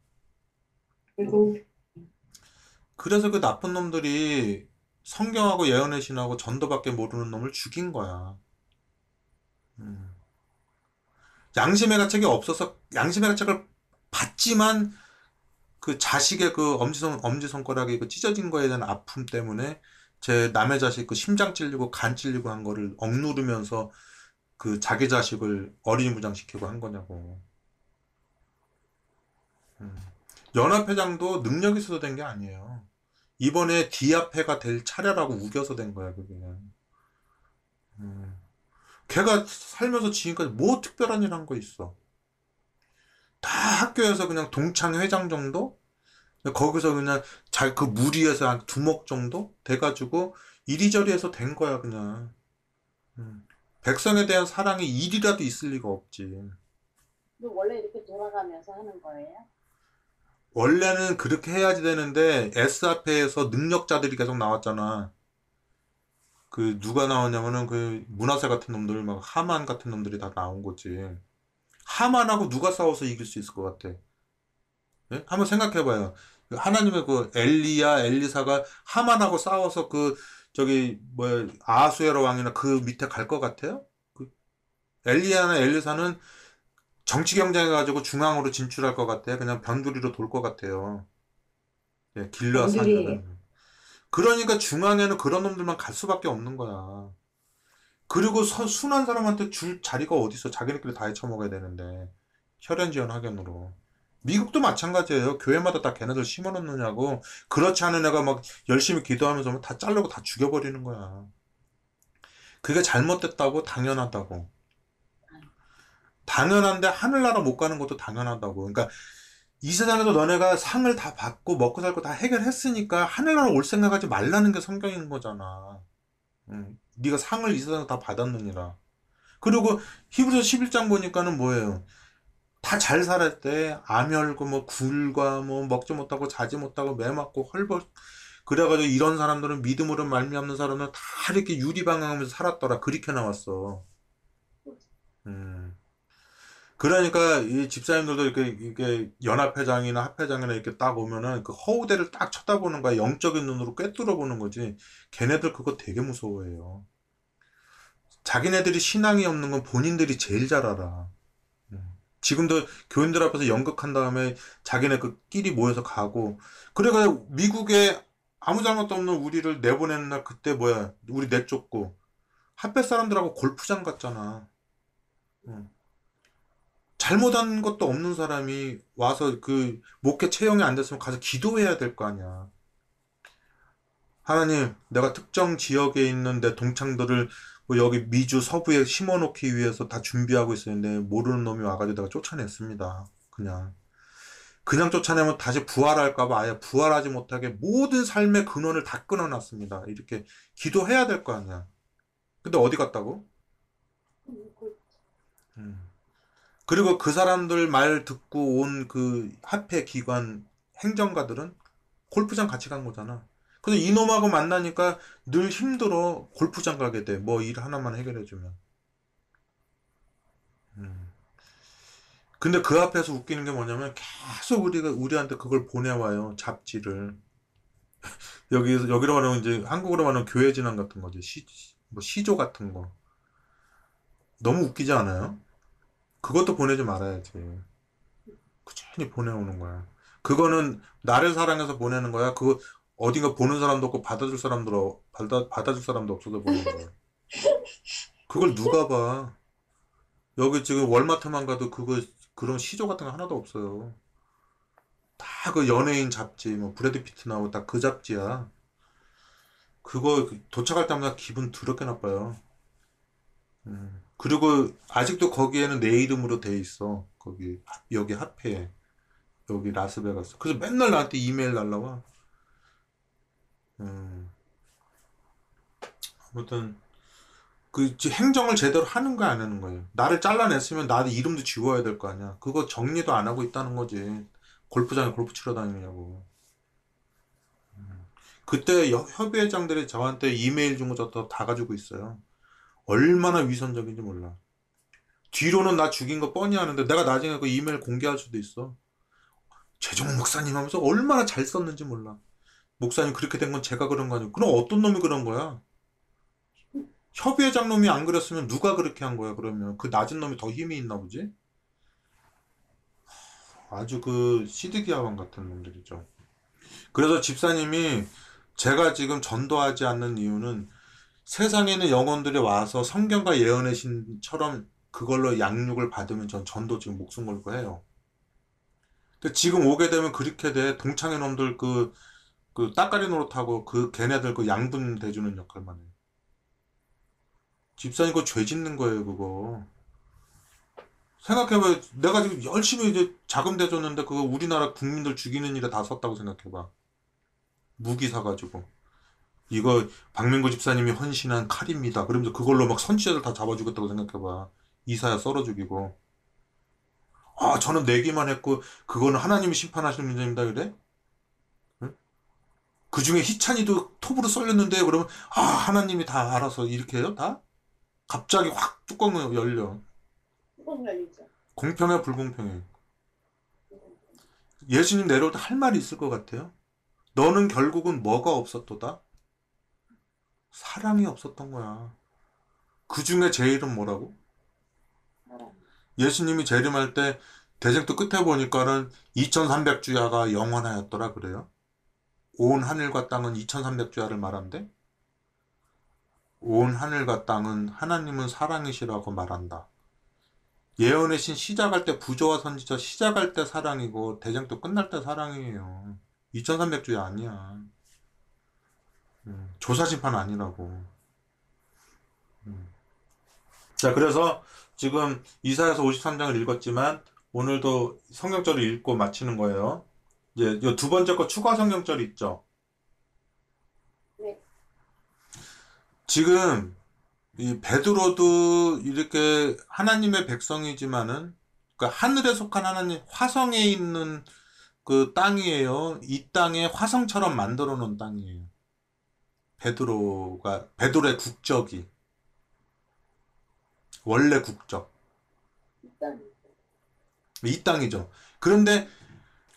그래서 그 나쁜 놈들이 성경하고 예언의 신하고 전도밖에 모르는 놈을 죽인 거야. 음. 양심의 가책이 없어서 양심의 가책을 받지만 그 자식의 그 엄지손 엄지손가락이 그 찢어진 거에 대한 아픔 때문에 제 남의 자식 그 심장 찔리고 간 찔리고 한 거를 억누르면서 그 자기 자식을 어린이 무장시키고 한 거냐고. 음. 연합회장도 능력이 있어서 된 게 아니에요. 이번에 디아패가 될 차례라고 우겨서 된 거야, 그게. 음. 걔가 살면서 지금까지 뭐 특별한 일 한 거 있어? 다 학교에서 그냥 동창 회장 정도? 거기서 그냥 잘그 무리에서 한 두목 정도 돼가지고 이리저리 해서 된 거야, 그냥. 음. 백성에 대한 사랑이 일이라도 있을 리가 없지. 원래 이렇게 돌아가면서 하는 거예요? 원래는 그렇게 해야지 되는데 S 앞에서 능력자들이 계속 나왔잖아. 그 누가 나왔냐면은 그 문하세 같은 놈들 막 하만 같은 놈들이 다 나온 거지. 하만하고 누가 싸워서 이길 수 있을 것 같아? 예? 한번 생각해봐요. 그 하나님의 그 엘리야 엘리사가 하만하고 싸워서 그 저기 뭐야 아하수에로 왕이나 그 밑에 갈 것 같아요? 그 엘리야나 엘리사는 정치 경쟁해 가지고 중앙으로 진출할 것 같아. 그냥 변두리로 돌 것 같아요. 예, 길러. 사는. 그러니까 중앙에는 그런 놈들만 갈 수밖에 없는 거야. 그리고 서- 순한 사람한테 줄 자리가 어디 있어? 자기네끼리 다 헤쳐먹어야 되는데. 혈연지연 학연으로. 미국도 마찬가지예요. 교회마다 다 걔네들 심어놓느냐고. 그렇지 않은 애가 막 열심히 기도하면서 막다 자르고 다 죽여버리는 거야. 그게 잘못됐다고 당연하다고. 당연한데 하늘나라 못 가는 것도 당연하다고. 그러니까 이 세상에서 너네가 상을 다 받고 먹고 살고 다 해결했으니까 하늘나라 올 생각하지 말라는 게 성경인 거잖아. 응. 네가 상을 이 세상에 다 받았느니라. 그리고 히브리서 11장 보니까는 뭐예요? 다 잘 살았대. 암혈고 뭐 굴과 뭐 먹지 못하고 자지 못하고 매 맞고 헐벗 그래가지고 이런 사람들은 믿음으로 말미암는 사람은 다 이렇게 유리방황하면서 살았더라. 그렇게 나왔어. 음. 그러니까 이 집사님들도 이렇게 이게 연합회장이나 합회장이나 이렇게 딱 오면은 그 허우대를 딱 쳐다보는 거야. 영적인 눈으로 꿰뚫어 보는 거지. 걔네들 그거 되게 무서워해요. 자기네들이 신앙이 없는 건 본인들이 제일 잘 알아. 음. 지금도 교인들 앞에서 연극한 다음에 자기네 그 끼리 모여서 가고 그래가 미국에 아무 잘못도 없는 우리를 내보내는 날 그때 뭐야 우리 내쫓고 핫배 사람들하고 골프장 갔잖아. 응. 잘못한 것도 없는 사람이 와서 그 목회 채용이 안 됐으면 가서 기도해야 될 거 아니야. 하나님, 내가 특정 지역에 있는 내 동창들을 뭐 여기 미주 서부에 심어놓기 위해서 다 준비하고 있었는데 모르는 놈이 와가지고 쫓아냈습니다. 그냥. 그냥 쫓아내면 다시 부활할까봐 아예 부활하지 못하게 모든 삶의 근원을 다 끊어놨습니다. 이렇게 기도해야 될 거 아니야. 근데 어디 갔다고? 음. 그리고 그 사람들 말 듣고 온 그 합회 기관 행정가들은 골프장 같이 간 거잖아. 근데 이놈하고 만나니까 늘 힘들어 골프장 가게 돼. 뭐 일 하나만 해결해주면. 음. 근데 그 앞에서 웃기는 게 뭐냐면 계속 우리가 우리한테 그걸 보내와요. 잡지를. 여기 여기로 말하면 이제 한국으로 말하면 교회 진앙 같은 거지. 시, 뭐 시조 같은 거. 너무 웃기지 않아요? 그것도 보내지 말아야지. 꾸준히 보내오는 거야. 그거는 나를 사랑해서 보내는 거야. 그거 어딘가 보는 사람도 없고 받아줄 사람도 없- 받아 받아줄 사람도 없어서 보내는 거야. 그걸 누가 봐? 여기 지금 월마트만 가도 그거 그런 시조 같은 거 하나도 없어요. 다 그 연예인 잡지, 뭐 브래드 피트 나오고 다 그 잡지야. 그거 도착할 때마다 기분 더럽게 나빠요. 음. 그리고 아직도 거기에는 내 이름으로 돼 있어. 거기 여기 합회에 여기 라스베가스. 그래서 맨날 나한테 이메일 날라와. 음. 아무튼 그 행정을 제대로 하는 거야 안 하는 거예요. 나를 잘라냈으면 나도 이름도 지워야 될 거 아니야. 그거 정리도 안 하고 있다는 거지. 골프장에 골프 치러 다니냐고. 그때 여- 협의회장들이 저한테 이메일 준 거저다 가지고 있어요. 얼마나 위선적인지 몰라. 뒤로는 나 죽인 거 뻔히 아는데 내가 나중에 그 이메일 공개할 수도 있어. 최종욱 목사님 하면서 얼마나 잘 썼는지 몰라. 목사님 그렇게 된 건 제가 그런 거 아니고. 그럼 어떤 놈이 그런 거야? 협의회 장 놈이 안 그랬으면 누가 그렇게 한 거야, 그러면? 그 낮은 놈이 더 힘이 있나 보지? 아주 그 시드기야왕 같은 놈들이죠. 그래서 집사님이 제가 지금 전도하지 않는 이유는 세상에 있는 영혼들이 와서 성경과 예언의 신처럼 그걸로 양육을 받으면 전 전도 지금 목숨 걸고 해요. 근데 지금 오게 되면 그렇게 돼. 동창회 놈들 그, 그 따까리 노릇하고 그 걔네들 그 양분 대주는 역할만 해. 집사님 그거 죄 짓는 거예요, 그거. 생각해봐. 내가 지금 열심히 이제 자금 대줬는데 그거 우리나라 국민들 죽이는 일에 다 썼다고 생각해봐. 무기 사가지고. 이거 박민구 집사님이 헌신한 칼입니다. 그러면서 그걸로 막 선지자들 다 잡아 죽였다고 생각해봐. 이사야 썰어 죽이고. 아, 저는 내기만 했고, 그거는 하나님이 심판하시는 문제입니다. 그래? 응? 그 중에 희찬이도 톱으로 썰렸는데, 그러면, 아, 하나님이 다 알아서 이렇게 해요? 다? 갑자기 확 뚜껑을 열려. 뚜껑 열리죠. 공평해, 불공평해. 예수님 내려올 때 할 말이 있을 것 같아요. 너는 결국은 뭐가 없었도다? 사랑이 없었던 거야. 그 중에 제일은 뭐라고? 사람. 예수님이 재림할 때 대쟁도 끝에 보니까는 2300주야가 영원하였더라 그래요. 온 하늘과 땅은 2300주야를 말한대. 온 하늘과 땅은 하나님은 사랑이시라고 말한다. 예언의 신 시작할 때 부조와 선지자 시작할 때 사랑이고 대쟁도 끝날 때 사랑이에요. 2300주야 아니야. 음, 조사 심판 아니라고. 음. 자, 그래서 지금 이사야서 53장을 읽었지만 오늘도 성경절을 읽고 마치는 거예요. 이제 요두 번째 거 추가 성경절 있죠. 네. 지금 이 베드로도 이렇게 하나님의 백성이지만은 그 하늘에 속한 하나님 화성에 있는 그 땅이에요. 이 땅에 화성처럼 만들어 놓은 땅이에요. 베드로가 베드로의 국적이 원래 국적 이 땅이죠. 그런데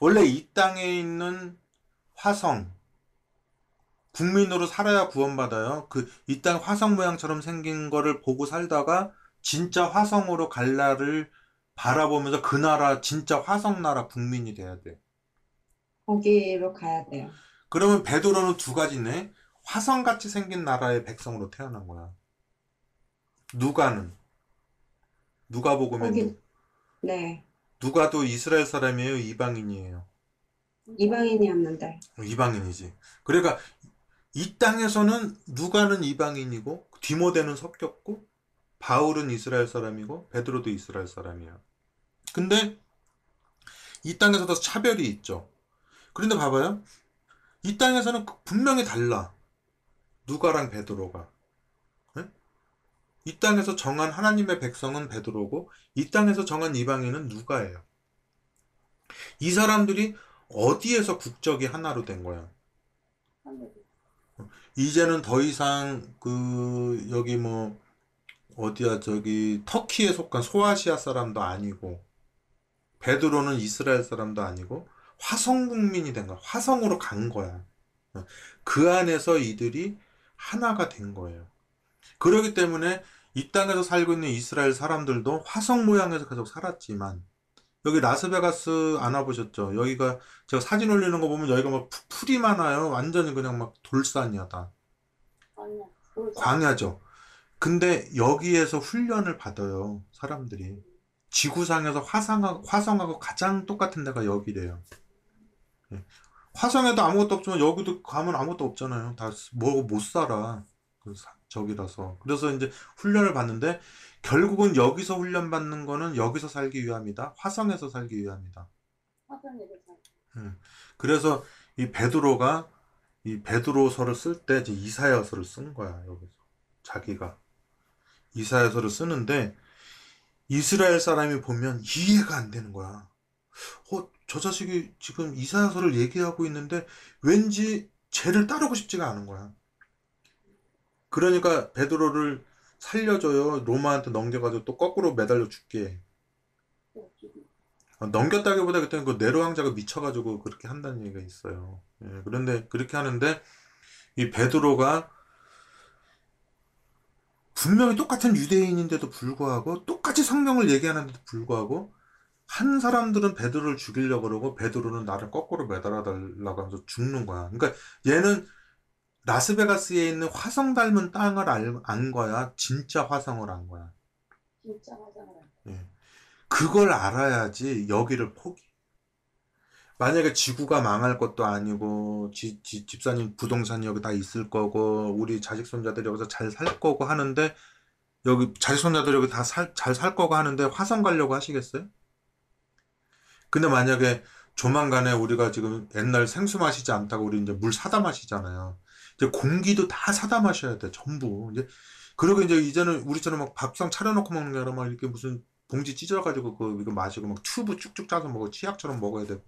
원래 이 땅에 있는 화성 국민으로 살아야 구원받아요. 그 이 땅 화성 모양처럼 생긴 거를 보고 살다가 진짜 화성으로 갈 날을 바라보면서 그 나라 진짜 화성 나라 국민이 돼야 돼. 거기로 가야 돼요. 그러면 베드로는 두 가지네. 화성같이 생긴 나라의 백성으로 태어난 거야. 누가는 누가 복음에 거기 네 누가도 이스라엘 사람이에요, 이방인이에요. 이방인이었는데 이방인이지. 그러니까 이 땅에서는 누가는 이방인이고 디모데는 섞였고 바울은 이스라엘 사람이고 베드로도 이스라엘 사람이야. 근데 이 땅에서도 차별이 있죠. 그런데 봐봐요. 이 땅에서는 분명히 달라. 누가랑 베드로가. 예? 이 땅에서 정한 하나님의 백성은 베드로고 이 땅에서 정한 이방인은 누가예요. 이 사람들이 어디에서 국적이 하나로 된 거야? 이제는 더 이상 그 여기 뭐 어디야 저기 터키에 속한 소아시아 사람도 아니고 베드로는 이스라엘 사람도 아니고 화성 국민이 된 거야. 화성으로 간 거야. 그 안에서 이들이 하나가 된 거예요. 그렇기 때문에 이 땅에서 살고 있는 이스라엘 사람들도 화성 모양에서 계속 살았지만 여기 라스베가스 안 와보셨죠? 여기가 제가 사진 올리는 거 보면 여기가 막 푸- 풀이 많아요. 완전히 그냥 막 돌산이야 다. 아니야. 그걸 광야죠. 근데 여기에서 훈련을 받아요, 사람들이. 지구상에서 화성하고, 화성하고 가장 똑같은 데가 여기래요. 예. 화성에도 아무것도 없지만 여기도 가면 아무것도 없잖아요. 다뭐못 살아. 그 사- 저기라서. 그래서 이제 훈련을 받는데 결국은 여기서 훈련 받는 거는 여기서 살기 위함이다. 화성에서 살기 위함이다. 화성에서 살. 그래서 이 베드로가 이 베드로서를 쓸 때 이제 이사야서를 쓴 거야 여기서 자기가 이사야서를 쓰는데 이스라엘 사람이 보면 이해가 안 되는 거야. 어, 저 자식이 지금 이사야서를 얘기하고 있는데 왠지 죄를 따르고 싶지가 않은 거야. 그러니까 베드로를 살려줘요. 로마한테 넘겨가지고 또 거꾸로 매달려 죽게. 어, 넘겼다기보다 그때는 그 네로 왕자가 미쳐가지고 그렇게 한다는 얘기가 있어요. 예, 그런데 그렇게 하는데 이 베드로가 분명히 똑같은 유대인인데도 불구하고 똑같이 성경을 얘기하는데도 불구하고 한 사람들은 베드로를 죽이려고 그러고 베드로는 나를 거꾸로 매달아 달라고 하면서 죽는 거야. 그러니까 얘는 라스베가스에 있는 화성 닮은 땅을 알, 안 거야. 진짜 화성을 안 거야. 진짜 화장을 한 예. 그걸 알아야지 여기를 포기. 만약에 지구가 망할 것도 아니고 지, 지- 집사님 부동산이 여기 다 있을 거고 우리 자식 손자들이 여기서 잘 살 거고 하는데 여기 자식 손자들이 여기 다 잘 살 거고 하는데 화성 가려고 하시겠어요? 근데 만약에 조만간에 우리가 지금 옛날 생수 마시지 않다고 우리 이제 물 사다 마시잖아요. 이제 공기도 다 사다 마셔야 돼. 전부. 이제 그리고 이제 이제는 우리처럼 막 밥상 차려놓고 먹는 게 아니라 막 이렇게 무슨 봉지 찢어가지고 그 이거 마시고 막 튜브 쭉쭉 짜서 먹어 치약처럼 먹어야 돼.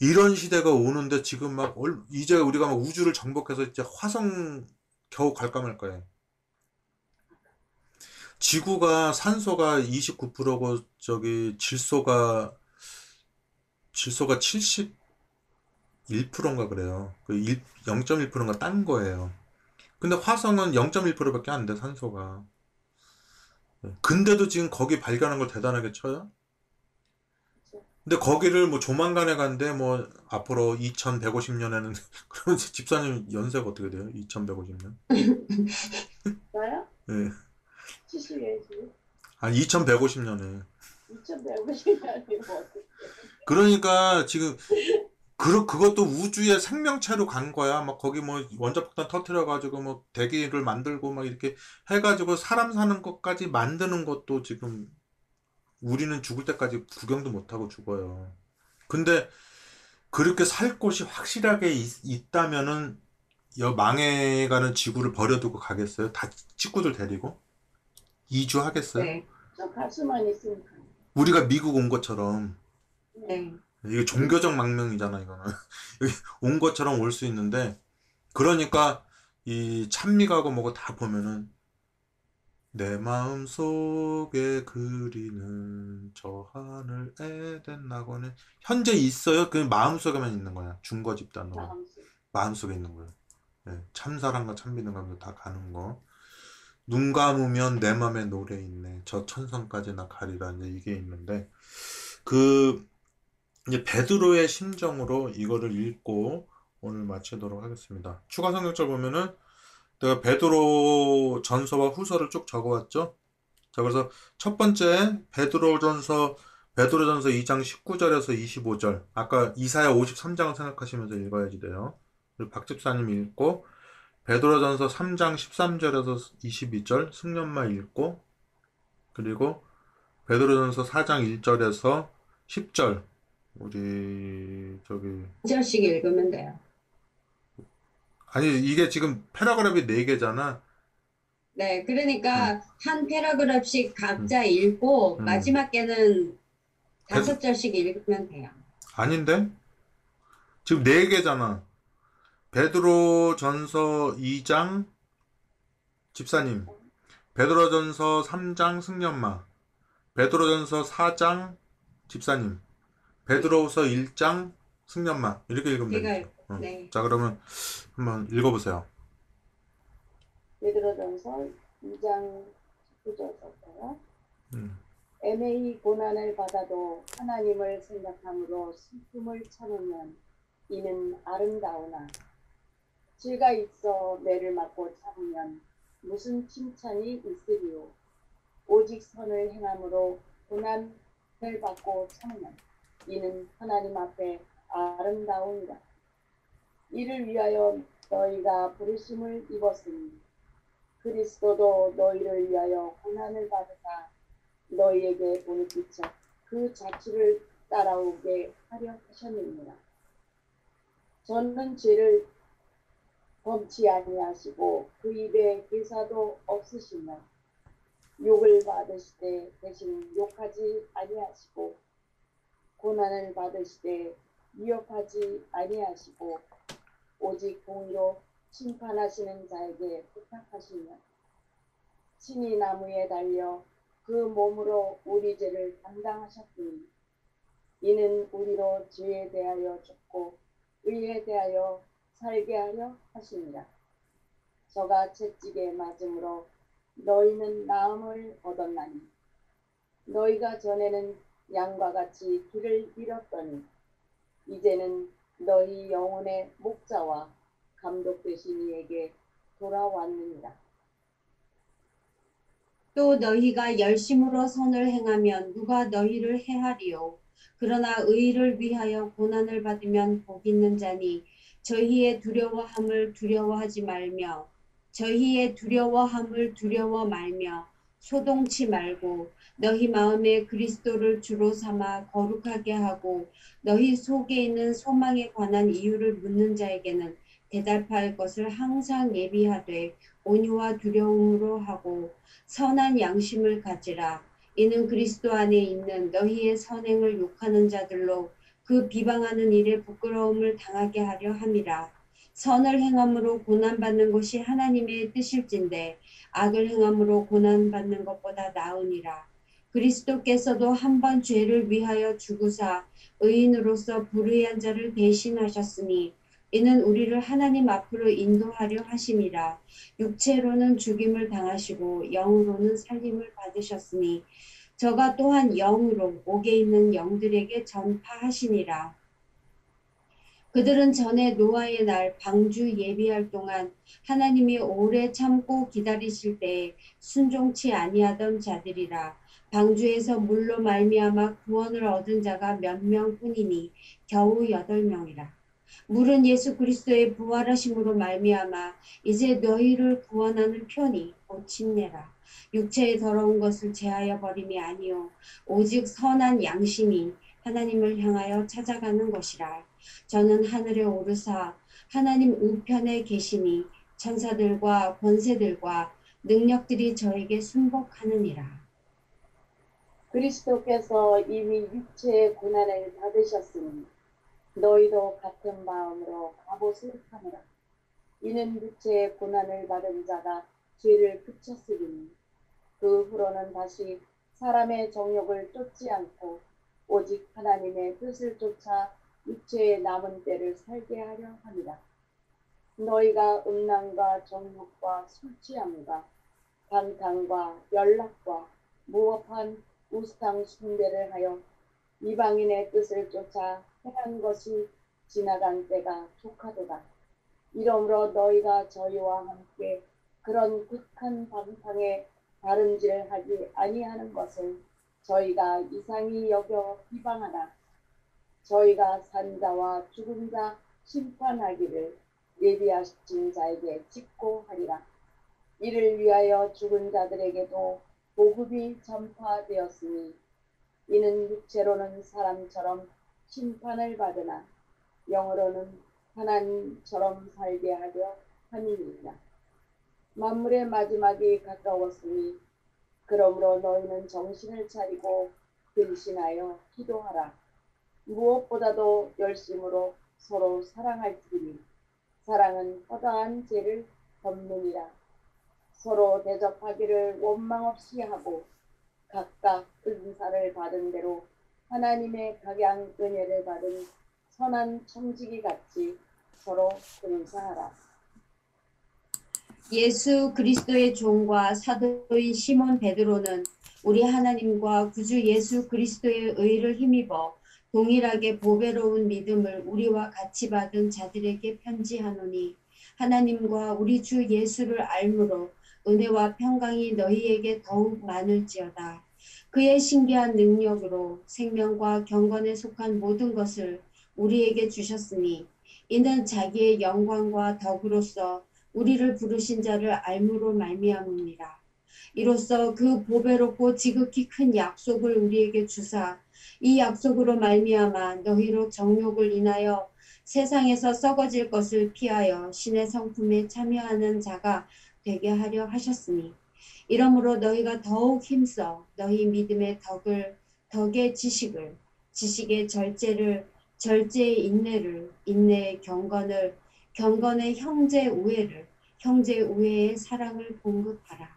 이런 시대가 오는데 지금 막 얼- 이제 우리가 막 우주를 정복해서 이제 화성 겨우 갈까 말 거예요. 지구가 산소가 29%고 저기 질소가 질소가 71%인가 그래요. 그 0.1%인가 딴 거예요. 근데 화성은 0.1%밖에 안 돼, 산소가. 네. 근데도 지금 거기 발견한 걸 대단하게 쳐요? 근데 거기를 뭐 조만간에 간대, 뭐, 앞으로 2150년에는, 그러면 집사님 연세가 어떻게 돼요? 2150년? 나요? 예. 70에 지금 아니, 2150년에. 2,150년이 뭐 어떻게 그러니까 지금, 그, 그것도 우주의 생명체로 간 거야. 막 거기 뭐 원자폭탄 터트려가지고 뭐 대기를 만들고 막 이렇게 해가지고 사람 사는 것까지 만드는 것도 지금 우리는 죽을 때까지 구경도 못하고 죽어요. 근데 그렇게 살 곳이 확실하게 있, 다면은여 망해가는 지구를 버려두고 가겠어요? 다 식구들 데리고? 이주하겠어요? 네, 저갈 수만 있으니까. 우리가 미국 온 것처럼 네. 이게 종교적 망명이잖아, 이거는. 여기 온 것처럼 올 수 있는데, 그러니까, 이 찬미가고 뭐고 다 보면은, 내 마음 속에 그리는 저 하늘 에덴 낙원에, 현재 있어요? 그 마음 속에만 있는 거야. 중거 집단으로. 마음속. 마음 속에 있는 거예요. 예, 참사랑과 참비능감도 다 가는 거. 눈 감으면 내 맘에 노래 있네. 저 천성까지 나 가리라. 이제 이게 있는데, 그, 이제 베드로의 심정으로 이거를 읽고 오늘 마치도록 하겠습니다. 추가 성경절 보면은 내가 베드로 전서와 후서를 쭉 적어왔죠. 자, 그래서 첫 번째 베드로 전서 베드로 전서 2장 19절에서 25절. 아까 이사야 53장을 생각하시면서 읽어야지 돼요. 그리고 박집사님 읽고 베드로 전서 3장 13절에서 22절 승연 엄마 읽고 그리고 베드로 전서 4장 1절에서 10절 우리 저기 한 절씩 읽으면 돼요. 아니 이게 지금 paragraph이 4개잖아. 네, 그러니까 한 paragraph씩 각자 읽고 음. 마지막 개는 다섯 절씩 읽으면 돼요. 아닌데? 지금 4개잖아. 베드로 전서 2장 집사님. 베드로 전서 3장 승연마. 베드로 전서 4장 집사님. 베드로후서 1장 승연마. 이렇게 읽으면 제가 되겠죠. 어. 네. 자, 그러면 한번 읽어보세요. 베드로전서 2장 19절부터요. 음. 애매히 고난을 받아도 하나님을 생각함으로 슬픔을 참으면 이는 아름다우나 죄가 있어 매를 맞고 참으면 무슨 칭찬이 있으리요 오직 선을 행함으로 고난을 받고 참으면 이는 하나님 앞에 아름다우니라 이를 위하여 너희가 부르심을 입었으니 그리스도도 너희를 위하여 고난을 받으사 너희에게 본을 끼쳐 그 자취를 따라오게 하려 하셨느니라. 저는 죄를 범치 아니하시고 그 입에 기사도 없으시며 욕을 받으시되 대신 욕하지 아니하시고 고난을 받으시되 미혹하지 아니하시고 오직 공의로 심판하시는 자에게 부탁하시며 친히 나무에 달려 그 몸으로 우리 죄를 담당하셨으니 이는 우리로 죄에 대하여 죽고 의에 대하여 살게 하려 하시니라. 저가 채찍에 맞음으로 너희는 나음을 얻었나니 너희가 전에는 양과 같이 길을 잃었더니 이제는 너희 영혼의 목자와 감독 되신 이에게 돌아왔느니라. 또 너희가 열심으로 선을 행하면 누가 너희를 해하리요 그러나 의를 위하여 고난을 받으면 복 있는 자니 저희의 두려워함을 두려워하지 말며 저희의 두려워함을 두려워 말며 소동치 말고 너희 마음에 그리스도를 주로 삼아 거룩하게 하고 너희 속에 있는 소망에 관한 이유를 묻는 자에게는 대답할 것을 항상 예비하되 온유와 두려움으로 하고 선한 양심을 가지라. 이는 그리스도 안에 있는 너희의 선행을 욕하는 자들로 그 비방하는 일에 부끄러움을 당하게 하려 함이라. 선을 행함으로 고난받는 것이 하나님의 뜻일진데 악을 행함으로 고난받는 것보다 나으니라. 그리스도께서도 한 번 죄를 위하여 죽으사 의인으로서 불의한 자를 대신하셨으니 이는 우리를 하나님 앞으로 인도하려 하심이라. 육체로는 죽임을 당하시고 영으로는 살림을 받으셨으니 저가 또한 영으로 옥에 있는 영들에게 전파하시니라. 그들은 전에 노아의 날 방주 예비할 동안 하나님이 오래 참고 기다리실 때에 순종치 아니하던 자들이라. 방주에서 물로 말미암아 구원을 얻은 자가 몇 명뿐이니 겨우 여덟 명이라. 물은 예수 그리스도의 부활하심으로 말미암아 이제 너희를 구원하는 편이 고침내라. 육체의 더러운 것을 제하여 버림이 아니요 오직 선한 양심이 하나님을 향하여 찾아가는 것이라. 저는 하늘에 오르사 하나님 우편에 계시니 천사들과 권세들과 능력들이 저에게 순복하느니라. 그리스도께서 이미 육체의 고난을 받으셨으니 너희도 같은 마음으로 갑옷을 하느라. 이는 육체의 고난을 받은 자가 죄를 그쳤으니 그 후로는 다시 사람의 정욕을 쫓지 않고 오직 하나님의 뜻을 쫓아 육체의 남은 때를 살게 하려 합니다. 너희가 음란과 정욕과 술 취함과 방탕과 연락과 무업한 우스탕 숭배를 하여 이방인의 뜻을 쫓아 행한 것이 지나간 때가 족하도다. 이러므로 너희가 저희와 함께 그런 극한 방탕에 다름질을 하지 아니하는 것을 저희가 이상히 여겨 비방하나 저희가 산자와 죽은 자 심판하기를 예비하신 자에게 직고 하리라. 이를 위하여 죽은 자들에게도 보급이 전파되었으니 이는 육체로는 사람처럼 심판을 받으나 영으로는 하나님처럼 살게 하려 함이니라. 만물의 마지막이 가까웠으니 그러므로 너희는 정신을 차리고 근신하여 기도하라. 무엇보다도 열심으로 서로 사랑할지니 사랑은 허다한 죄를 덮느니라. 서로 대접하기를 원망 없이 하고 각각 은사를 받은 대로 하나님의 각양 은혜를 받은 선한 청지기 같이 서로 은사하라. 예수 그리스도의 종과 사도인 시몬 베드로는 우리 하나님과 구주 예수 그리스도의 의를 힘입어 동일하게 보배로운 믿음을 우리와 같이 받은 자들에게 편지하노니 하나님과 우리 주 예수를 알므로 은혜와 평강이 너희에게 더욱 많을지어다. 그의 신기한 능력으로 생명과 경건에 속한 모든 것을 우리에게 주셨으니 이는 자기의 영광과 덕으로서 우리를 부르신 자를 알므로 말미암음이라. 이로써 그 보배롭고 지극히 큰 약속을 우리에게 주사 이 약속으로 말미암아 너희로 정욕을 인하여 세상에서 썩어질 것을 피하여 신의 성품에 참여하는 자가 되게 하려 하셨으니 이러므로 너희가 더욱 힘써 너희 믿음의 덕을 덕의 지식을 지식의 절제를 절제의 인내를 인내의 경건을 경건의 형제 우애를 형제 우애의 사랑을 공급하라.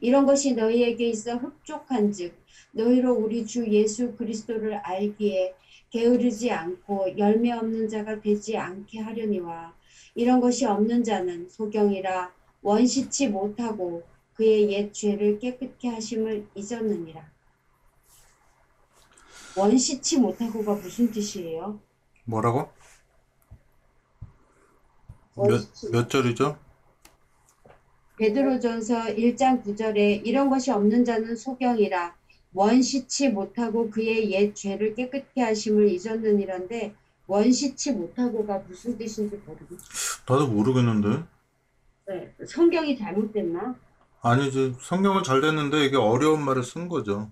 이런 것이 너희에게 있어 흡족한즉 너희로 우리 주 예수 그리스도를 알기에 게으르지 않고 열매 없는 자가 되지 않게 하려니와 이런 것이 없는 자는 소경이라 원시치 못하고 그의 옛 죄를 깨끗게 하심을 잊었느니라. 원시치 못하고가 무슨 뜻이에요? 뭐라고? 몇, 몇 절이죠? 베드로전서 1장 9절에 이런 것이 없는 자는 소경이라 원시치 못하고 그의 옛 죄를 깨끗게 하심을 잊었느니란데 원시치 못하고가 무슨 뜻인지 모르겠어요. 나도 모르겠는데. 네, 성경이 잘못됐나? 아니지. 성경은 잘 됐는데 이게 어려운 말을 쓴 거죠.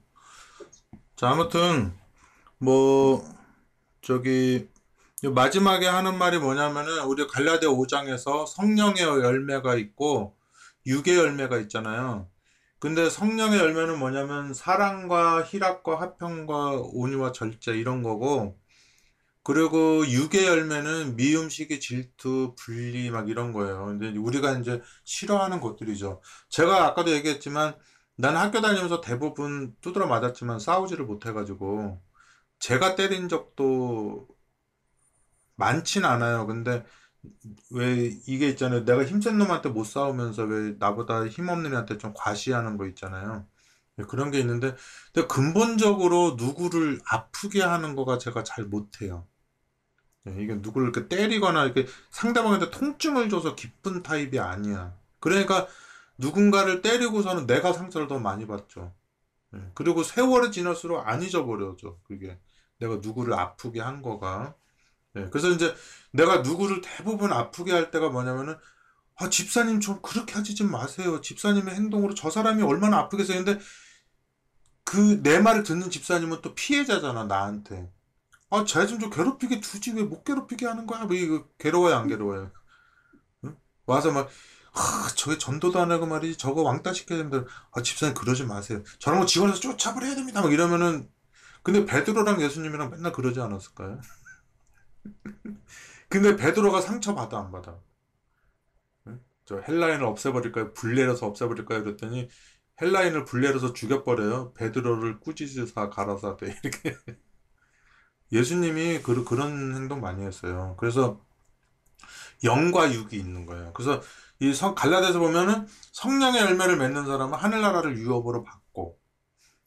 자, 아무튼 뭐 저기 마지막에 하는 말이 뭐냐면은 우리 갈라디아 5장에서 성령의 열매가 있고 육의 열매가 있잖아요. 근데 성령의 열매는 뭐냐면 사랑과 희락과 화평과 온유와 절제 이런 거고 그리고 육의 열매는 미움 시기 질투 분리 막 이런 거예요. 근데 우리가 이제 싫어하는 것들이죠. 제가 아까도 얘기했지만 나는 학교 다니면서 대부분 두드러 맞았지만 싸우지를 못해가지고 제가 때린 적도 많진 않아요. 근데 왜 이게 있잖아요. 내가 힘센 놈한테 못 싸우면서 왜 나보다 힘없는 애한테 좀 과시하는 거 있잖아요. 네, 그런 게 있는데 근데 근본적으로 누구를 아프게 하는 거가 제가 잘 못해요. 네, 이게 누구를 이렇게 때리거나 이렇게 상대방한테 통증을 줘서 기쁜 타입이 아니야. 그러니까 누군가를 때리고서는 내가 상처를 더 많이 받죠. 예, 그리고 세월이 지날수록 안 잊어버려져, 그게. 내가 누구를 아프게 한 거가. 예, 그래서 이제 내가 누구를 대부분 아프게 할 때가 뭐냐면은, 아, 집사님 좀 그렇게 하지 좀 마세요. 집사님의 행동으로 저 사람이 얼마나 아프겠어요. 근데 그 내 말을 듣는 집사님은 또 피해자잖아, 나한테. 아, 쟤 좀 좀 괴롭히게 두지. 왜 못 괴롭히게 하는 거야? 뭐 이거 괴로워요, 안 괴로워요? 응? 와서 막, 아, 저게 전도도 안 하고 말이지. 저거 왕따 시켜야 됩니다. 아, 집사님 그러지 마세요. 저런 거 직원에서 쫓아버려야 됩니다. 막 이러면은, 근데 베드로랑 예수님이랑 맨날 그러지 않았을까요? 근데 베드로가 상처 받아, 안 받아? 응? 저 헬라인을 없애버릴까요? 불내려서 없애버릴까요? 그랬더니 헬라인을 불내려서 죽여버려요. 베드로를 꾸짖으사 가라사대 이렇게. 예수님이 그, 그런 행동 많이 했어요. 그래서 영과 육이 있는 거예요. 그래서 이 성, 갈라디아서 보면은 성령의 열매를 맺는 사람은 하늘나라를 유업으로 받고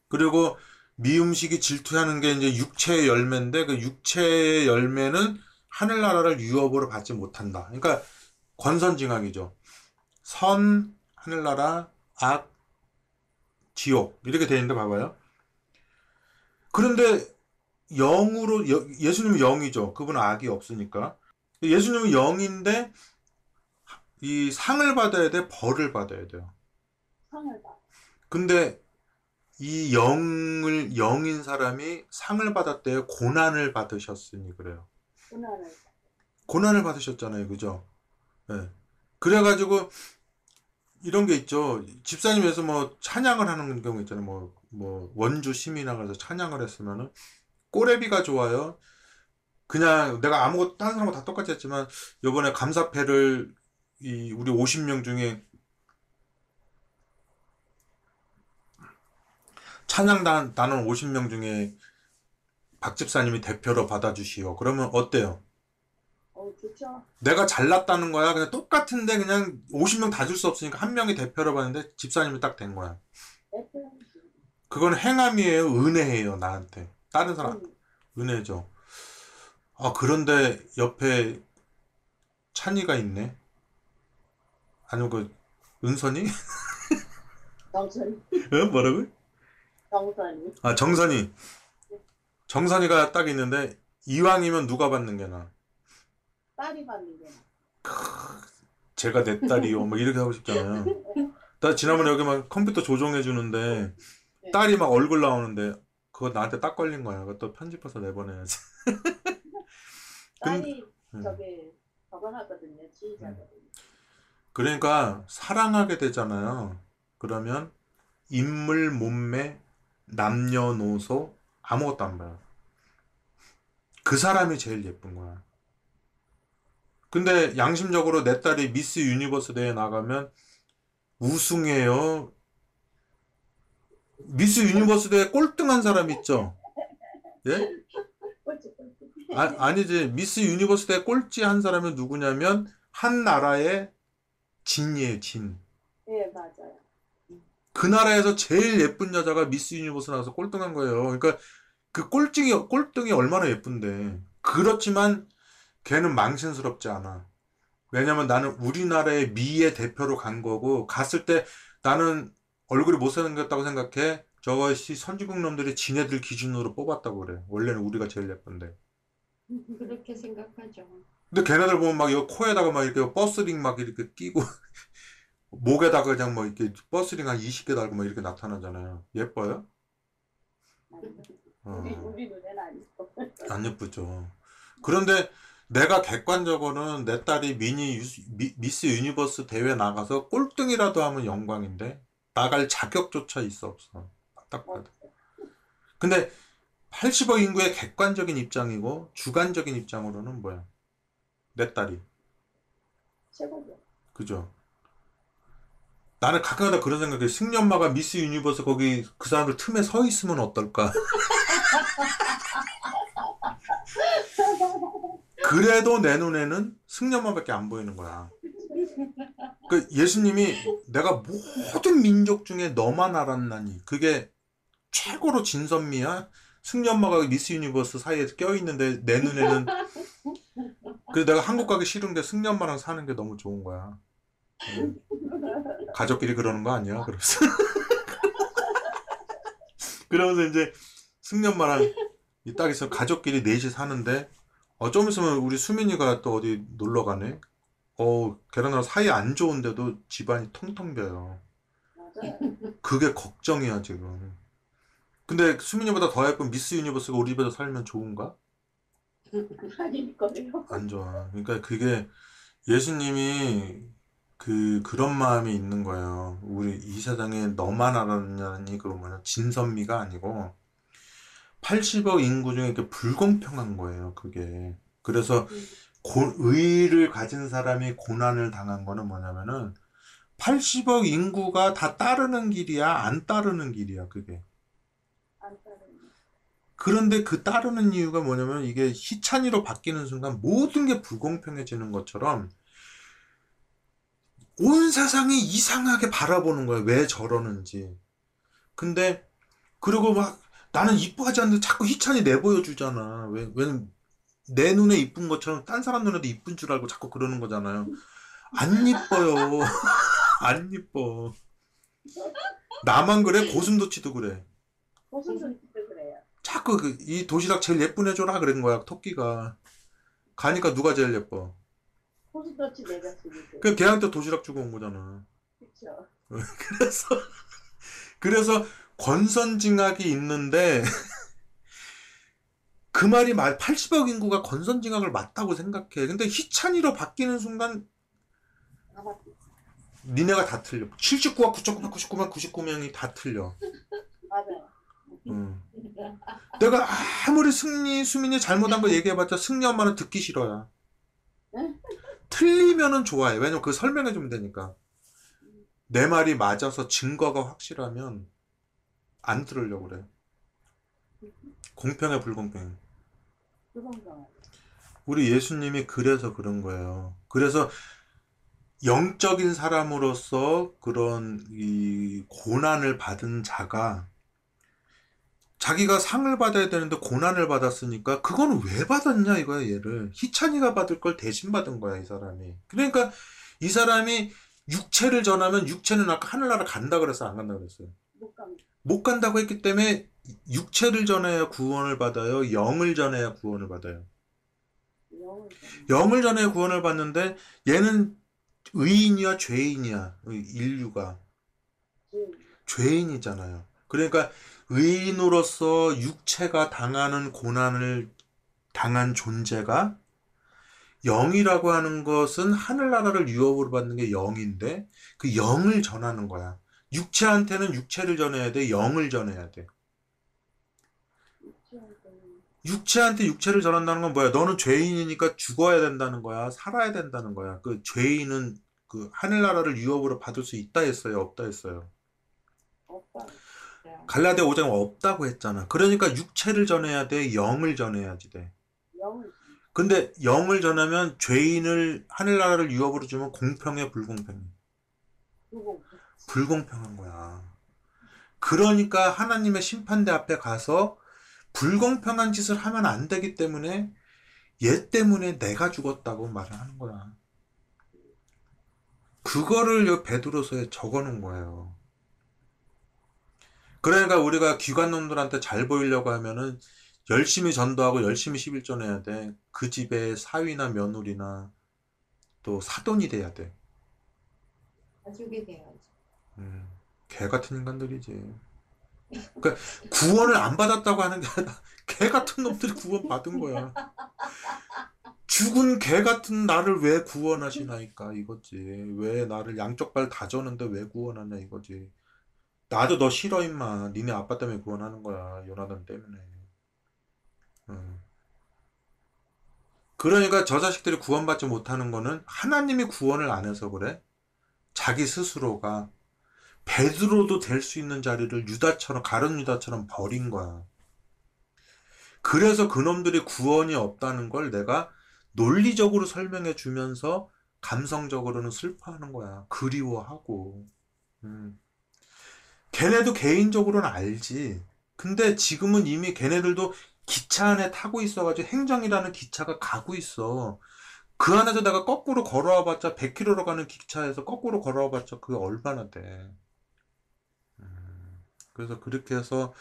그리고 미음식이 질투하는 게 이제 육체의 열매인데 그 육체의 열매는 하늘나라를 유업으로 받지 못한다. 그러니까 권선징악이죠. 선 하늘나라 악 지옥 이렇게 되어 있는데 봐봐요. 그런데 영으로 여- 예수님은 영이죠. 그분은 악이 없으니까. 예수님은 영인데 이 상을 받아야 돼, 벌을 받아야 돼요. 상을 봐. 근데 이 영을 영인 사람이 상을 받았대요. 고난을 받으셨으니 그래요. 고난을 고난을 받으셨잖아요. 그죠? 예. 그래가지고 이런 게 있죠. 집사님에서 뭐 찬양을 하는 경우 있잖아요. 뭐, 뭐 원주 시민회 가서 찬양을 했으면은 꼬레비가 좋아요. 그냥 내가 아무것도 다른 사람과 다 똑같이 했지만 요번에 감사패를 이 우리 50명 중에 찬양단 나는 50명 중에 박 집사님이 대표로 받아주시오. 그러면 어때요? 어 좋죠. 내가 잘났다는 거야. 그냥 똑같은데 그냥 50명 다 줄 수 없으니까 한 명이 대표로 받는데 집사님이 딱 된 거야. 그건 행함이에요. 은혜예요. 나한테. 다른 사람 음, 은혜죠. 아 그런데 옆에 찬이가 있네. 아니면 그 은선이? 정선 어? 뭐라고? 정선이 아 정선이. 정선이가 딱 있는데 이왕이면 누가 받는 게 나. 딸이 받는 게 제가 내 딸이요. 막 이렇게 하고 싶잖아요. 나 지난번에 여기 막 컴퓨터 조종해 주는데 네. 딸이 막 얼굴 나오는데 그거 나한테 딱 걸린 거야. 그것도 편집해서 내보내야지. 딸이 음. 저기 저거 하거든요. 지휘자거든요. 그러니까 사랑하게 되잖아요. 그러면 인물, 몸매, 남녀노소 아무것도 안 봐요. 그 사람이 제일 예쁜 거야. 근데 양심적으로 내 딸이 미스 유니버스 대회 나가면 우승해요. 미스 유니버스 대회 꼴등한 사람 있죠? 예? 아, 아니지. 미스 유니버스 대회 꼴찌 한 사람이 누구냐면 한 나라의 진이에요, 진. 예 맞아요. 그 나라에서 제일 예쁜 여자가 미스 유니버스 나가서 꼴등한 거예요. 그러니까 그 꼴등이 꼴등이 얼마나 예쁜데. 그렇지만 걔는 망신스럽지 않아. 왜냐면 나는 우리나라의 미의 대표로 간 거고 갔을 때 나는 얼굴이 못생겼다고 생각해. 저것이 선진국 놈들이 지네들 기준으로 뽑았다고 그래. 원래는 우리가 제일 예쁜데. 그렇게 생각하죠. 근데 걔네들 보면 막 이거 코에다가 막 이렇게 버스링 막 이렇게 끼고 목에다가 그냥 뭐 이렇게 버스링 한 20개 달고 막 이렇게 나타나잖아요. 예뻐요? 어. 우리 우리 눈에는 안 예뻐. 안 예쁘죠. 그런데 내가 객관적으로는 내 딸이 미니 유스- 미, 미스 유니버스 대회 나가서 꼴등이라도 하면 영광인데 나갈 자격조차 있어 없어. 딱 봐도. 근데 80억 인구의 객관적인 입장이고 주관적인 입장으로는 뭐야? 내 딸이. 최고죠. 그죠? 나는 가끔가다 그런 생각해. 승연엄마가 미스 유니버스 거기 그 사람들 틈에 서 있으면 어떨까? 그래도 내 눈에는 승연엄마밖에 안 보이는 거야. 그 예수님이 내가 모든 민족 중에 너만 알았나니 그게 최고로 진선미야. 승연엄마가 미스 유니버스 사이에 껴있는데 내 눈에는 그래서 내가 한국 가기 싫은 게 승연엄마랑 사는 게 너무 좋은 거야. 음. 가족끼리 그러는 거 아니야? 그러면서. 그러면서 이제 승연엄마랑 이딱 있어 가족끼리 넷이 사는데 어, 좀 있으면 우리 수민이가 또 어디 놀러 가네. 어, 걔랑 사이 안 좋은데도 집안이 텅텅 비어요. 그게 걱정이야, 지금. 근데 수민이보다 더 예쁜 미스 유니버스가 우리 집에서 살면 좋은가? 아닐 거예요. 안 좋아. 그러니까 그게 예수님이 그 그런 마음이 있는 거예요. 우리 이 세상에 너만 알았나니 그러면 진선미가 아니고 80억 인구 중에 이렇게 불공평한 거예요. 그게. 그래서 고- 의를 가진 사람이 고난을 당한 거는 뭐냐면은 80억 인구가 다 따르는 길이야, 안 따르는 길이야, 그게. 그런데 그 따르는 이유가 뭐냐면 이게 희찬이로 바뀌는 순간 모든 게 불공평해지는 것처럼 온 세상이 이상하게 바라보는 거야. 왜 저러는지. 근데 그리고 막 나는 이뻐하지 않는데 자꾸 희찬이 내보여 주잖아. 왜, 왜냐면 내 눈에 이쁜 것처럼 딴 사람 눈에도 이쁜 줄 알고 자꾸 그러는 거잖아요. 안 이뻐요. 안 이뻐. 나만 그래? 고슴도치도 그래. 고슴도치도 그래요. 자꾸 그, 이 도시락 제일 예쁜 애 줘라 그런 거야 토끼가 가니까 누가 제일 예뻐 고슴도치 내가 쓰기도. 그 걔한테 도시락 주고 온 거잖아 그렇죠. 그래서 그래서 권선징악이 있는데 그 말이 말 80억 인구가 권선징악을 맞다고 생각해 근데 희찬이로 바뀌는 순간. 니네가 다 틀려 79가 9,999만 99명이 다 틀려 맞아요. 음. 내가 아무리 승리, 수민이 잘못한 거 얘기해봤자 승리 엄마는 듣기 싫어요. 틀리면은 좋아해. 왜냐면 그거 설명해주면 되니까. 내 말이 맞아서 증거가 확실하면 안 들으려고 그래. 공평해, 불공평해. 불공평해. 우리 예수님이 그래서 그런 거예요. 그래서 영적인 사람으로서 그런 이 고난을 받은 자가 자기가 상을 받아야 되는데 고난을 받았으니까 그거는 왜 받았냐 이거야 얘를 희찬이가 받을 걸 대신 받은 거야 이 사람이 그러니까 이 사람이 육체를 전하면 육체는 아까 하늘나라 간다 그랬어 안 간다 그랬어요 못 간다고 했기 때문에 육체를 전해야 구원을 받아요 영을 전해야 구원을 받아요 영을 영을 전해 구원을 받는데 얘는 의인이야 죄인이야 인류가 좀 죄인이잖아요. 그러니까 의인으로서 육체가 당하는 고난을 당한 존재가 영이라고 하는 것은 하늘나라를 유업으로 받는 게 영인데 그 영을 전하는 거야. 육체한테는 육체를 전해야 돼, 영을 전해야 돼. 육체한테 육체를 전한다는 건 뭐야? 너는 죄인이니까 죽어야 된다는 거야. 살아야 된다는 거야. 그 죄인은 그 하늘나라를 유업으로 받을 수 있다 했어요. 없다 했어요. 오빠. 갈라데 5장 없다고 했잖아. 그러니까 육체를 전해야 돼. 영을 전해야지 돼. 영을 근데 영을 전하면 죄인을 하늘나라를 유업으로 주면 공평해 불공평해? 두고 불공평한 거야. 그러니까 하나님의 심판대 앞에 가서 불공평한 짓을 하면 안 되기 때문에 얘 때문에 내가 죽었다고 말을 하는 거야. 그거를 여 베드로서에 적어 놓은 거예요. 그러니까 우리가 기관놈들한테 잘 보이려고 하면은 열심히 전도하고 열심히 11전 해야 돼. 그 집에 사위나 며느리나 또 사돈이 돼야 돼. 가족이 돼야지. 음, 개 같은 인간들이지. 그러니까 구원을 안 받았다고 하는 게 아니라 개 같은 놈들이 구원 받은 거야. 죽은 개 같은 나를 왜 구원하시나이까 이거지. 왜 나를 양쪽 발 다 졌는데 왜 구원하냐 이거지. 나도 너 싫어 임마. 니네 아빠 때문에 구원하는 거야. 요나단 때문에. 음. 그러니까 저 자식들이 구원받지 못하는 거는 하나님이 구원을 안 해서 그래. 자기 스스로가 베드로도 될 수 있는 자리를 유다처럼 가룟 유다처럼 버린 거야. 그래서 그놈들이 구원이 없다는 걸 내가 논리적으로 설명해 주면서 감성적으로는 슬퍼하는 거야. 그리워하고. 음. 걔네도 개인적으로는 알지. 근데 지금은 이미 걔네들도 기차 안에 타고 있어가지고 행정이라는 기차가 가고 있어. 그 안에서 내가 거꾸로 걸어와 봤자 100km로 가는 기차에서 거꾸로 걸어와 봤자 그게 얼마나 돼. 음, 그래서 그렇게 해서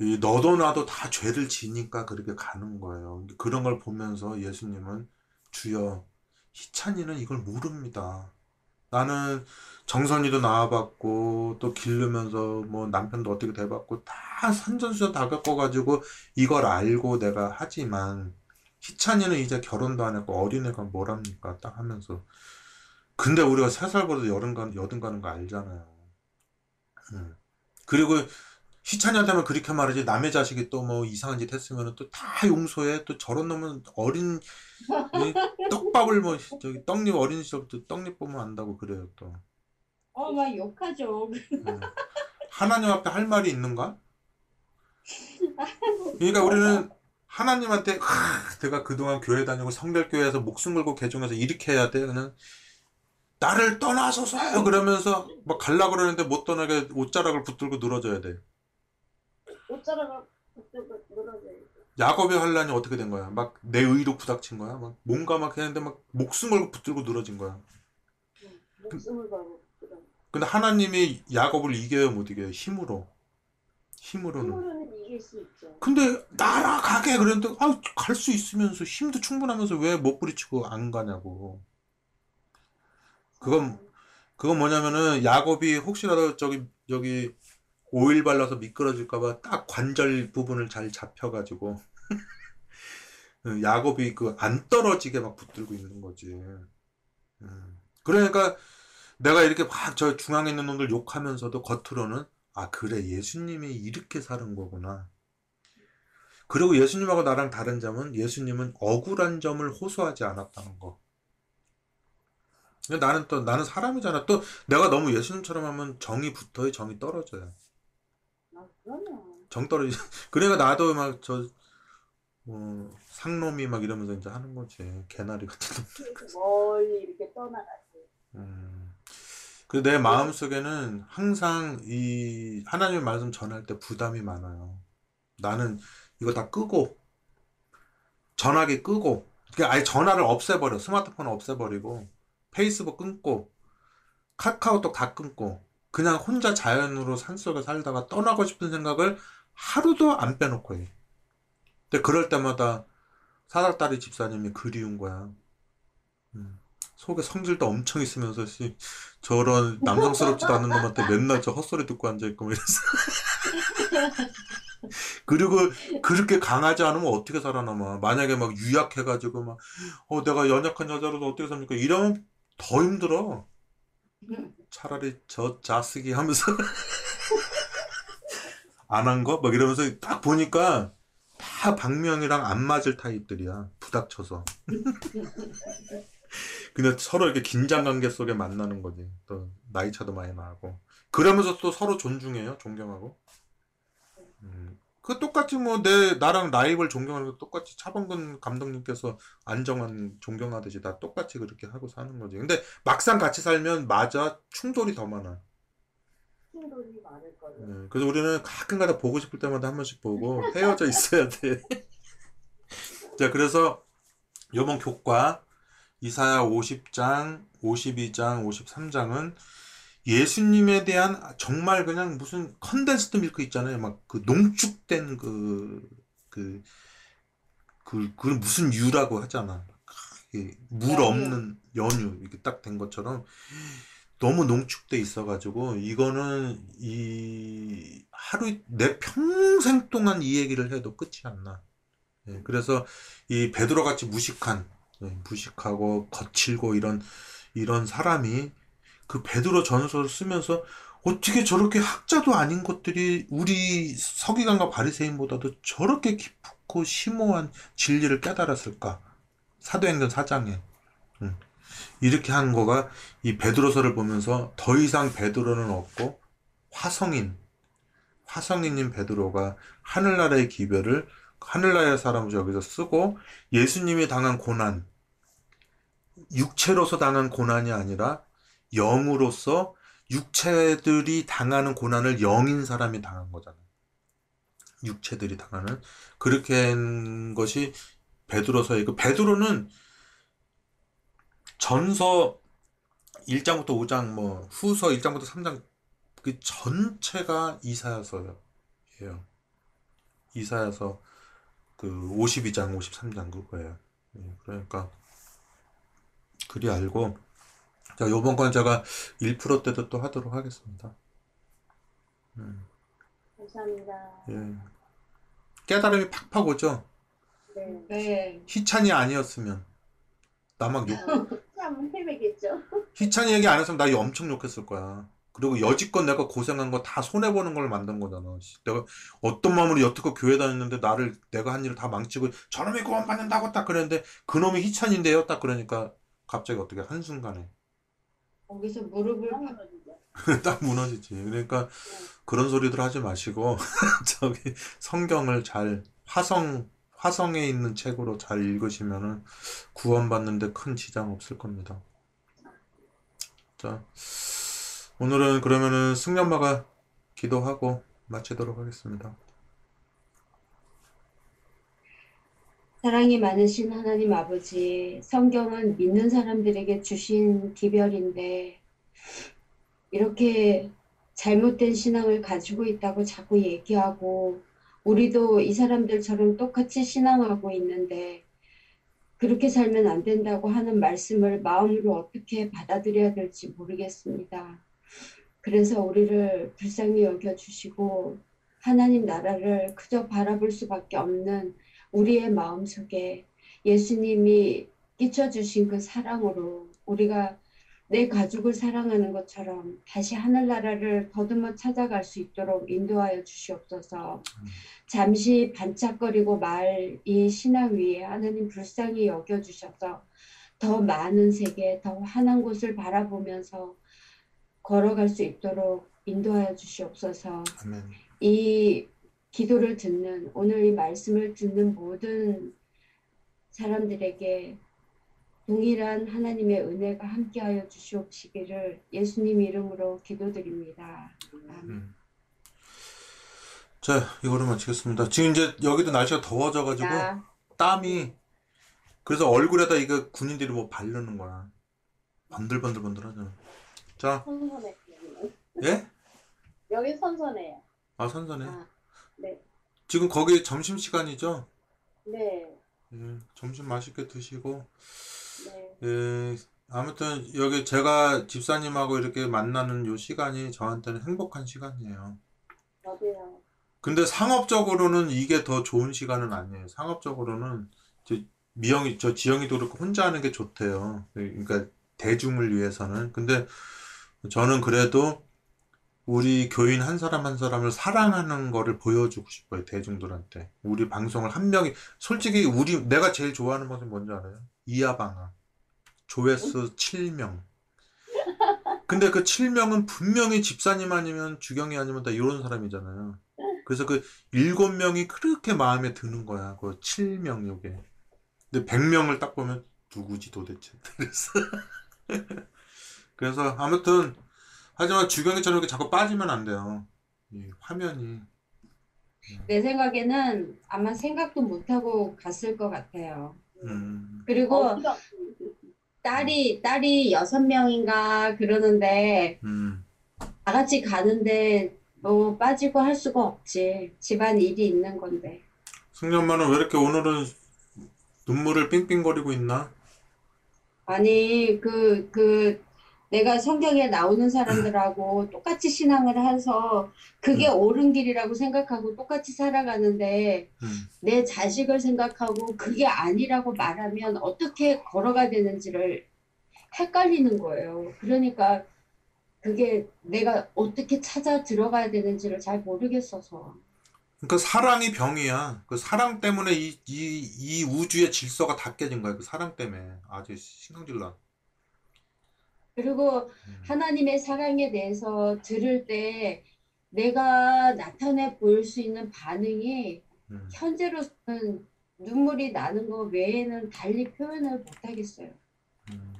이 너도 나도 다 죄를 지니까 그렇게 가는 거예요. 그런 걸 보면서 예수님은 주여 희찬이는 이걸 모릅니다. 나는 정선이도 낳아봤고 또 기르면서 뭐 남편도 어떻게 돼봤고 다 산전수전 다 겪어가지고 이걸 알고 내가 하지만 희찬이는 이제 결혼도 안 했고 어린애가 뭐랍니까 딱 하면서 근데 우리가 세 살보다 여든 가 여든 가는 거 알잖아요. 음. 그리고 희찬이한테만 그렇게 말하지 남의 자식이 또 뭐 이상한 짓 했으면 또 다 용서해 또 저런 놈은 어린 이 떡밥을 뭐 저기 떡잎 어린 시절부터 떡잎 보면 안다고 그래요 또 어, 막 욕하죠. 음. 하나님 앞에 할 말이 있는가? 그러니까 우리는 하나님한테 하, 내가 그동안 교회 다니고 성결교회에서 목숨 걸고 개종해서 이렇게 해야 돼 그냥 나를 떠나소서 그러면서 막 갈라 그러는데 못 떠나게 옷자락을 붙들고 늘어져야 돼 옷자락을 붙들고 늘어져요. 야곱의 환란이 어떻게 된 거야? 막 내 의로 부닥친 거야? 막 뭔가 막 했는데 막 목숨 걸고 붙들고 늘어진 거야. 응. 목숨을 걸고 붙들어. 근데 하나님이 야곱을 이겨요, 못 이겨요? 힘으로. 힘으로는. 힘으로는 이길 수 있죠. 근데 날아가게 그랬는데 아, 갈 수 있으면서 힘도 충분하면서 왜 못 부리치고 안 가냐고. 그건 그건 뭐냐면은 야곱이 혹시라도 저기 저기 오일 발라서 미끄러질까봐 딱 관절 부분을 잘 잡혀가지고 그 야곱이 그 안 떨어지게 막 붙들고 있는 거지. 음. 그러니까 내가 이렇게 막 저 중앙에 있는 놈들 욕하면서도 겉으로는 아 그래 예수님이 이렇게 사는 거구나. 그리고 예수님하고 나랑 다른 점은 예수님은 억울한 점을 호소하지 않았다는 거. 근데 나는 또 나는 사람이잖아. 또 내가 너무 예수님처럼 하면 정이 붙어요. 정이 떨어져요. 아. 정 떨어지. 그러니까 나도 막 저 뭐 상놈이 막 이러면서 이제 하는 거지. 개나리 같은 놈. 멀리 이렇게 떠나가지. 음. 그내 마음 속에는 항상 이 하나님의 말씀 전할 때 부담이 많아요. 나는 이거 다 끄고 전화기 끄고 그러니까 아예 전화를 없애버려. 스마트폰을 없애버리고 페이스북 끊고 카카오톡 다 끊고 그냥 혼자 자연으로 산속에 살다가 떠나고 싶은 생각을 하루도 안 빼놓고 해. 근데 그럴 때마다 사닥다리 집사님이 그리운 거야. 음. 속에 성질도 엄청 있으면서 씨, 저런 남성스럽지도 않은 놈한테 맨날 저 헛소리 듣고 앉아 있고 뭐 이래서 그리고 그렇게 강하지 않으면 어떻게 살아남아 만약에 막 유약해가지고 막 어 내가 연약한 여자로서 어떻게 삽니까 이러면 더 힘들어 차라리 저 자쓰기 하면서 안 한 거? 막 이러면서 딱 보니까 다 박명이랑 안 맞을 타입들이야. 부닥쳐서. 근데 서로 이렇게 긴장 관계 속에 만나는 거지. 또 나이 차도 많이 나고. 그러면서 또 서로 존중해요. 존경하고. 음. 그 똑같이 뭐 내 나랑 라이벌 존경하는 거 똑같이 차범근 감독님께서 안정환 존경하듯이 다 똑같이 그렇게 하고 사는 거지. 근데 막상 같이 살면 맞아 충돌이 더 많아. 충돌이 많을 거예요. 음, 그래서 우리는 가끔가다 보고 싶을 때마다 한 번씩 보고 헤어져 있어야 돼. 자, 그래서 요번 교과 이사야 50장, 52장, 53장은 예수님에 대한 정말 그냥 무슨 condensed milk 있잖아요. 막 그 농축된 그, 그, 그, 그 무슨 유라고 하잖아. 이 물. 없는 연유, 이렇게 딱 된 것처럼 너무 농축돼 있어가지고 이거는 이 하루 내 평생 동안 이 얘기를 해도 끝이 안 나. 예, 그래서 이 베드로 같이 무식한, 예, 무식하고 거칠고 이런 이런 사람이 그 베드로 전서를 쓰면서 어떻게 저렇게 학자도 아닌 것들이 우리 서기관과 바리새인보다도 저렇게 깊고 심오한 진리를 깨달았을까? 사도행전 4장에. 이렇게 한 거가 이 베드로서를 보면서 더 이상 베드로는 없고 화성인, 화성인인 베드로가 하늘나라의 기별을 하늘나라의 사람을 여기서 쓰고 예수님이 당한 고난, 육체로서 당한 고난이 아니라 영으로서 육체들이 당하는 고난을 영인 사람이 당한 거잖아요. 육체들이 당하는 그렇게 한 것이 베드로서의 그 베드로는 전서 1장부터 5장 뭐 후서 1장부터 3장 그 전체가 이사야서예요. 이사야서 그 52장 53장 그거예요. 예, 그러니까 그리 알고 자 요번 건 제가 1% 때도 또 하도록 하겠습니다. 음, 감사합니다. 예. 깨달음이 팍팍 오죠. 네. 네. 희찬이 아니었으면 나 막 욕, 참 헤매겠죠. 희찬이 얘기 안 했으면 나 엄청 욕했을 거야. 그리고 여지껏 내가 고생한 거 다 손해보는 걸 만든 거잖아. 씨, 내가 어떤 마음으로 여태껏 교회 다녔는데 나를, 내가 한 일을 다 망치고 저놈이 구원받는다고 딱 그랬는데 그놈이 희찬인데요? 딱 그러니까 갑자기 어떻게 한순간에 거기서 무릎을. 딱 무너지지. 그러니까 그런 소리들 하지 마시고 저기 성경을 잘 화성, 화성에 있는 책으로 잘 읽으시면은 구원받는데 큰 지장 없을 겁니다. 자, 오늘은 그러면은 승연마가 기도하고 마치도록 하겠습니다. 사랑이 많으신 하나님 아버지, 성경은 믿는 사람들에게 주신 기별인데, 이렇게 잘못된 신앙을 가지고 있다고 자꾸 얘기하고, 우리도 이 사람들처럼 똑같이 신앙하고 있는데, 그렇게 살면 안 된다고 하는 말씀을 마음으로 어떻게 받아들여야 될지 모르겠습니다. 그래서 우리를 불쌍히 여겨주시고, 하나님 나라를 그저 바라볼 수밖에 없는 우리의 마음속에 예수님이 끼쳐주신 그 사랑으로 우리가 내 가족을 사랑하는 것처럼 다시 하늘나라를 더듬어 찾아갈 수 있도록 인도하여 주시옵소서. 잠시 반짝거리고 말 이 신앙 위에 하나님 불쌍히 여겨 주셔서 더 많은 세계, 더 환한 곳을 바라보면서 걸어갈 수 있도록 인도하여 주시옵소서. 아멘. 이 기도를 듣는 오늘 이 말씀을 듣는 모든 사람들에게 동일한 하나님의 은혜가 함께하여 주시옵시기를 예수님 이름으로 기도드립니다. 아멘. 음. 자, 이거로 마치겠습니다. 지금 이제 여기도 날씨가 더워져가지고 자, 땀이 그래서 얼굴에다 이거 군인들이 뭐 바르는 거야. 번들번들번들 하잖아. 자, 선선해. 예? 여기 선선해요. 아, 선선해. 아, 네. 지금 거기 점심 시간이죠? 네. 예, 점심 맛있게 드시고, 네. 예, 아무튼 여기 제가 집사님하고 이렇게 만나는 요 시간이 저한테는 행복한 시간이에요. 저도요. 근데 상업적으로는 이게 더 좋은 시간은 아니에요. 상업적으로는 저 미영이, 저 지영이도 그렇고 혼자 하는 게 좋대요. 그러니까 대중을 위해서는. 근데 저는 그래도 우리 교인 한 사람 한 사람을 사랑하는 거를 보여주고 싶어요, 대중들한테. 우리 방송을 한 명이, 솔직히 우리, 내가 제일 좋아하는 방송이 뭔지 알아요? 이하방아. 조회수 7명. 근데 그 7명은 분명히 집사님 아니면 주경이 아니면 다 이런 사람이잖아요. 그래서 그 7명이 그렇게 마음에 드는 거야. 그 7명 요게. 근데 100명을 딱 보면 누구지 도대체. 그래서 그래서 아무튼 하지만 주경이처럼 이렇게 자꾸 빠지면 안 돼요. 이 화면이. 내 생각에는 아마 생각도 못하고 갔을 것 같아요. 음, 그리고 어, 딸이 딸이 여섯 명인가 그러는데 음, 다 같이 가는데 뭐 빠지고 할 수가 없지. 집안 일이 있는 건데. 승리 엄마는 왜 이렇게 오늘은 눈물을 삥삥거리고 있나? 아니 그 그 내가 성경에 나오는 사람들하고 똑같이 신앙을 해서 그게 옳은 길이라고 생각하고 똑같이 살아가는데 음, 내 자식을 생각하고 그게 아니라고 말하면 어떻게 걸어가야 되는지를 헷갈리는 거예요. 그러니까 그게 내가 어떻게 찾아 들어가야 되는지를 잘 모르겠어서. 그러니까 사랑이 병이야. 그 사랑 때문에 이, 이, 이 우주의 질서가 다 깨진 거야. 그 사랑 때문에. 아주 신경질 나. 그리고 음, 하나님의 사랑에 대해서 들을 때 내가 나타내 보일 수 있는 반응이 음. 현재로서는 눈물이 나는 거 외에는 달리 표현을 못 하겠어요. 음.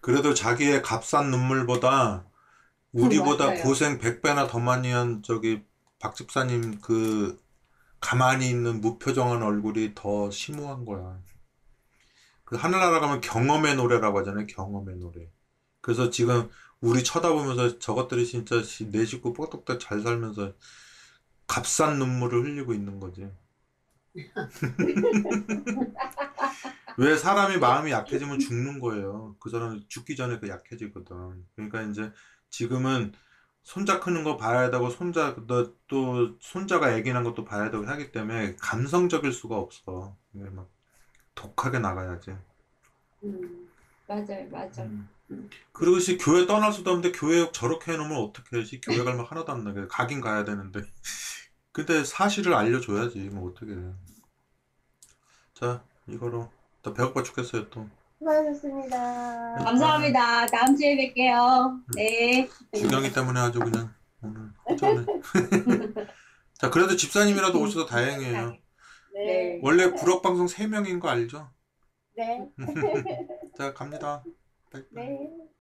그래도 자기의 값싼 눈물보다 우리보다 맞아요. 고생 100배나 더 많이 한 저기 박 집사님 그 가만히 있는 무표정한 얼굴이 더 심오한 거야. 그 하늘나라 가면 경험의 노래라고 하잖아요. 경험의 노래. 그래서 지금 우리 쳐다보면서 저것들이 진짜 시- 내 식구 뻑떡떡 잘 살면서 값싼 눈물을 흘리고 있는 거지. 왜 사람이 마음이 약해지면 죽는 거예요. 그 사람이 죽기 전에 그 약해지거든. 그러니까 이제 지금은 손자 크는 거 봐야 되고 손자 너또 손자가 애기 난 것도 봐야 되고 하기 때문에 감성적일 수가 없어. 막 독하게 나가야지. 음, 맞아요, 맞아요. 음. 그리고 시 교회 떠날 수도 없는데 교회 저렇게 해놓으면 어떻게 해? 시 교회 갈면 하나도 안 나게 가긴 가야 되는데. 근데 사실을 알려줘야지. 뭐 어떻게 해. 자, 이거로 나 배고파 죽겠어요 또. 수고하셨습니다. 감사합니다. 다음 주에 뵐게요. 네. 주경이 때문에 아주 그냥 오늘 허전해. 자, 그래도 집사님이라도 오셔서 다행이에요. 네. 원래 부럭방송 3명인 거 알죠? 네. 자, 갑니다. 没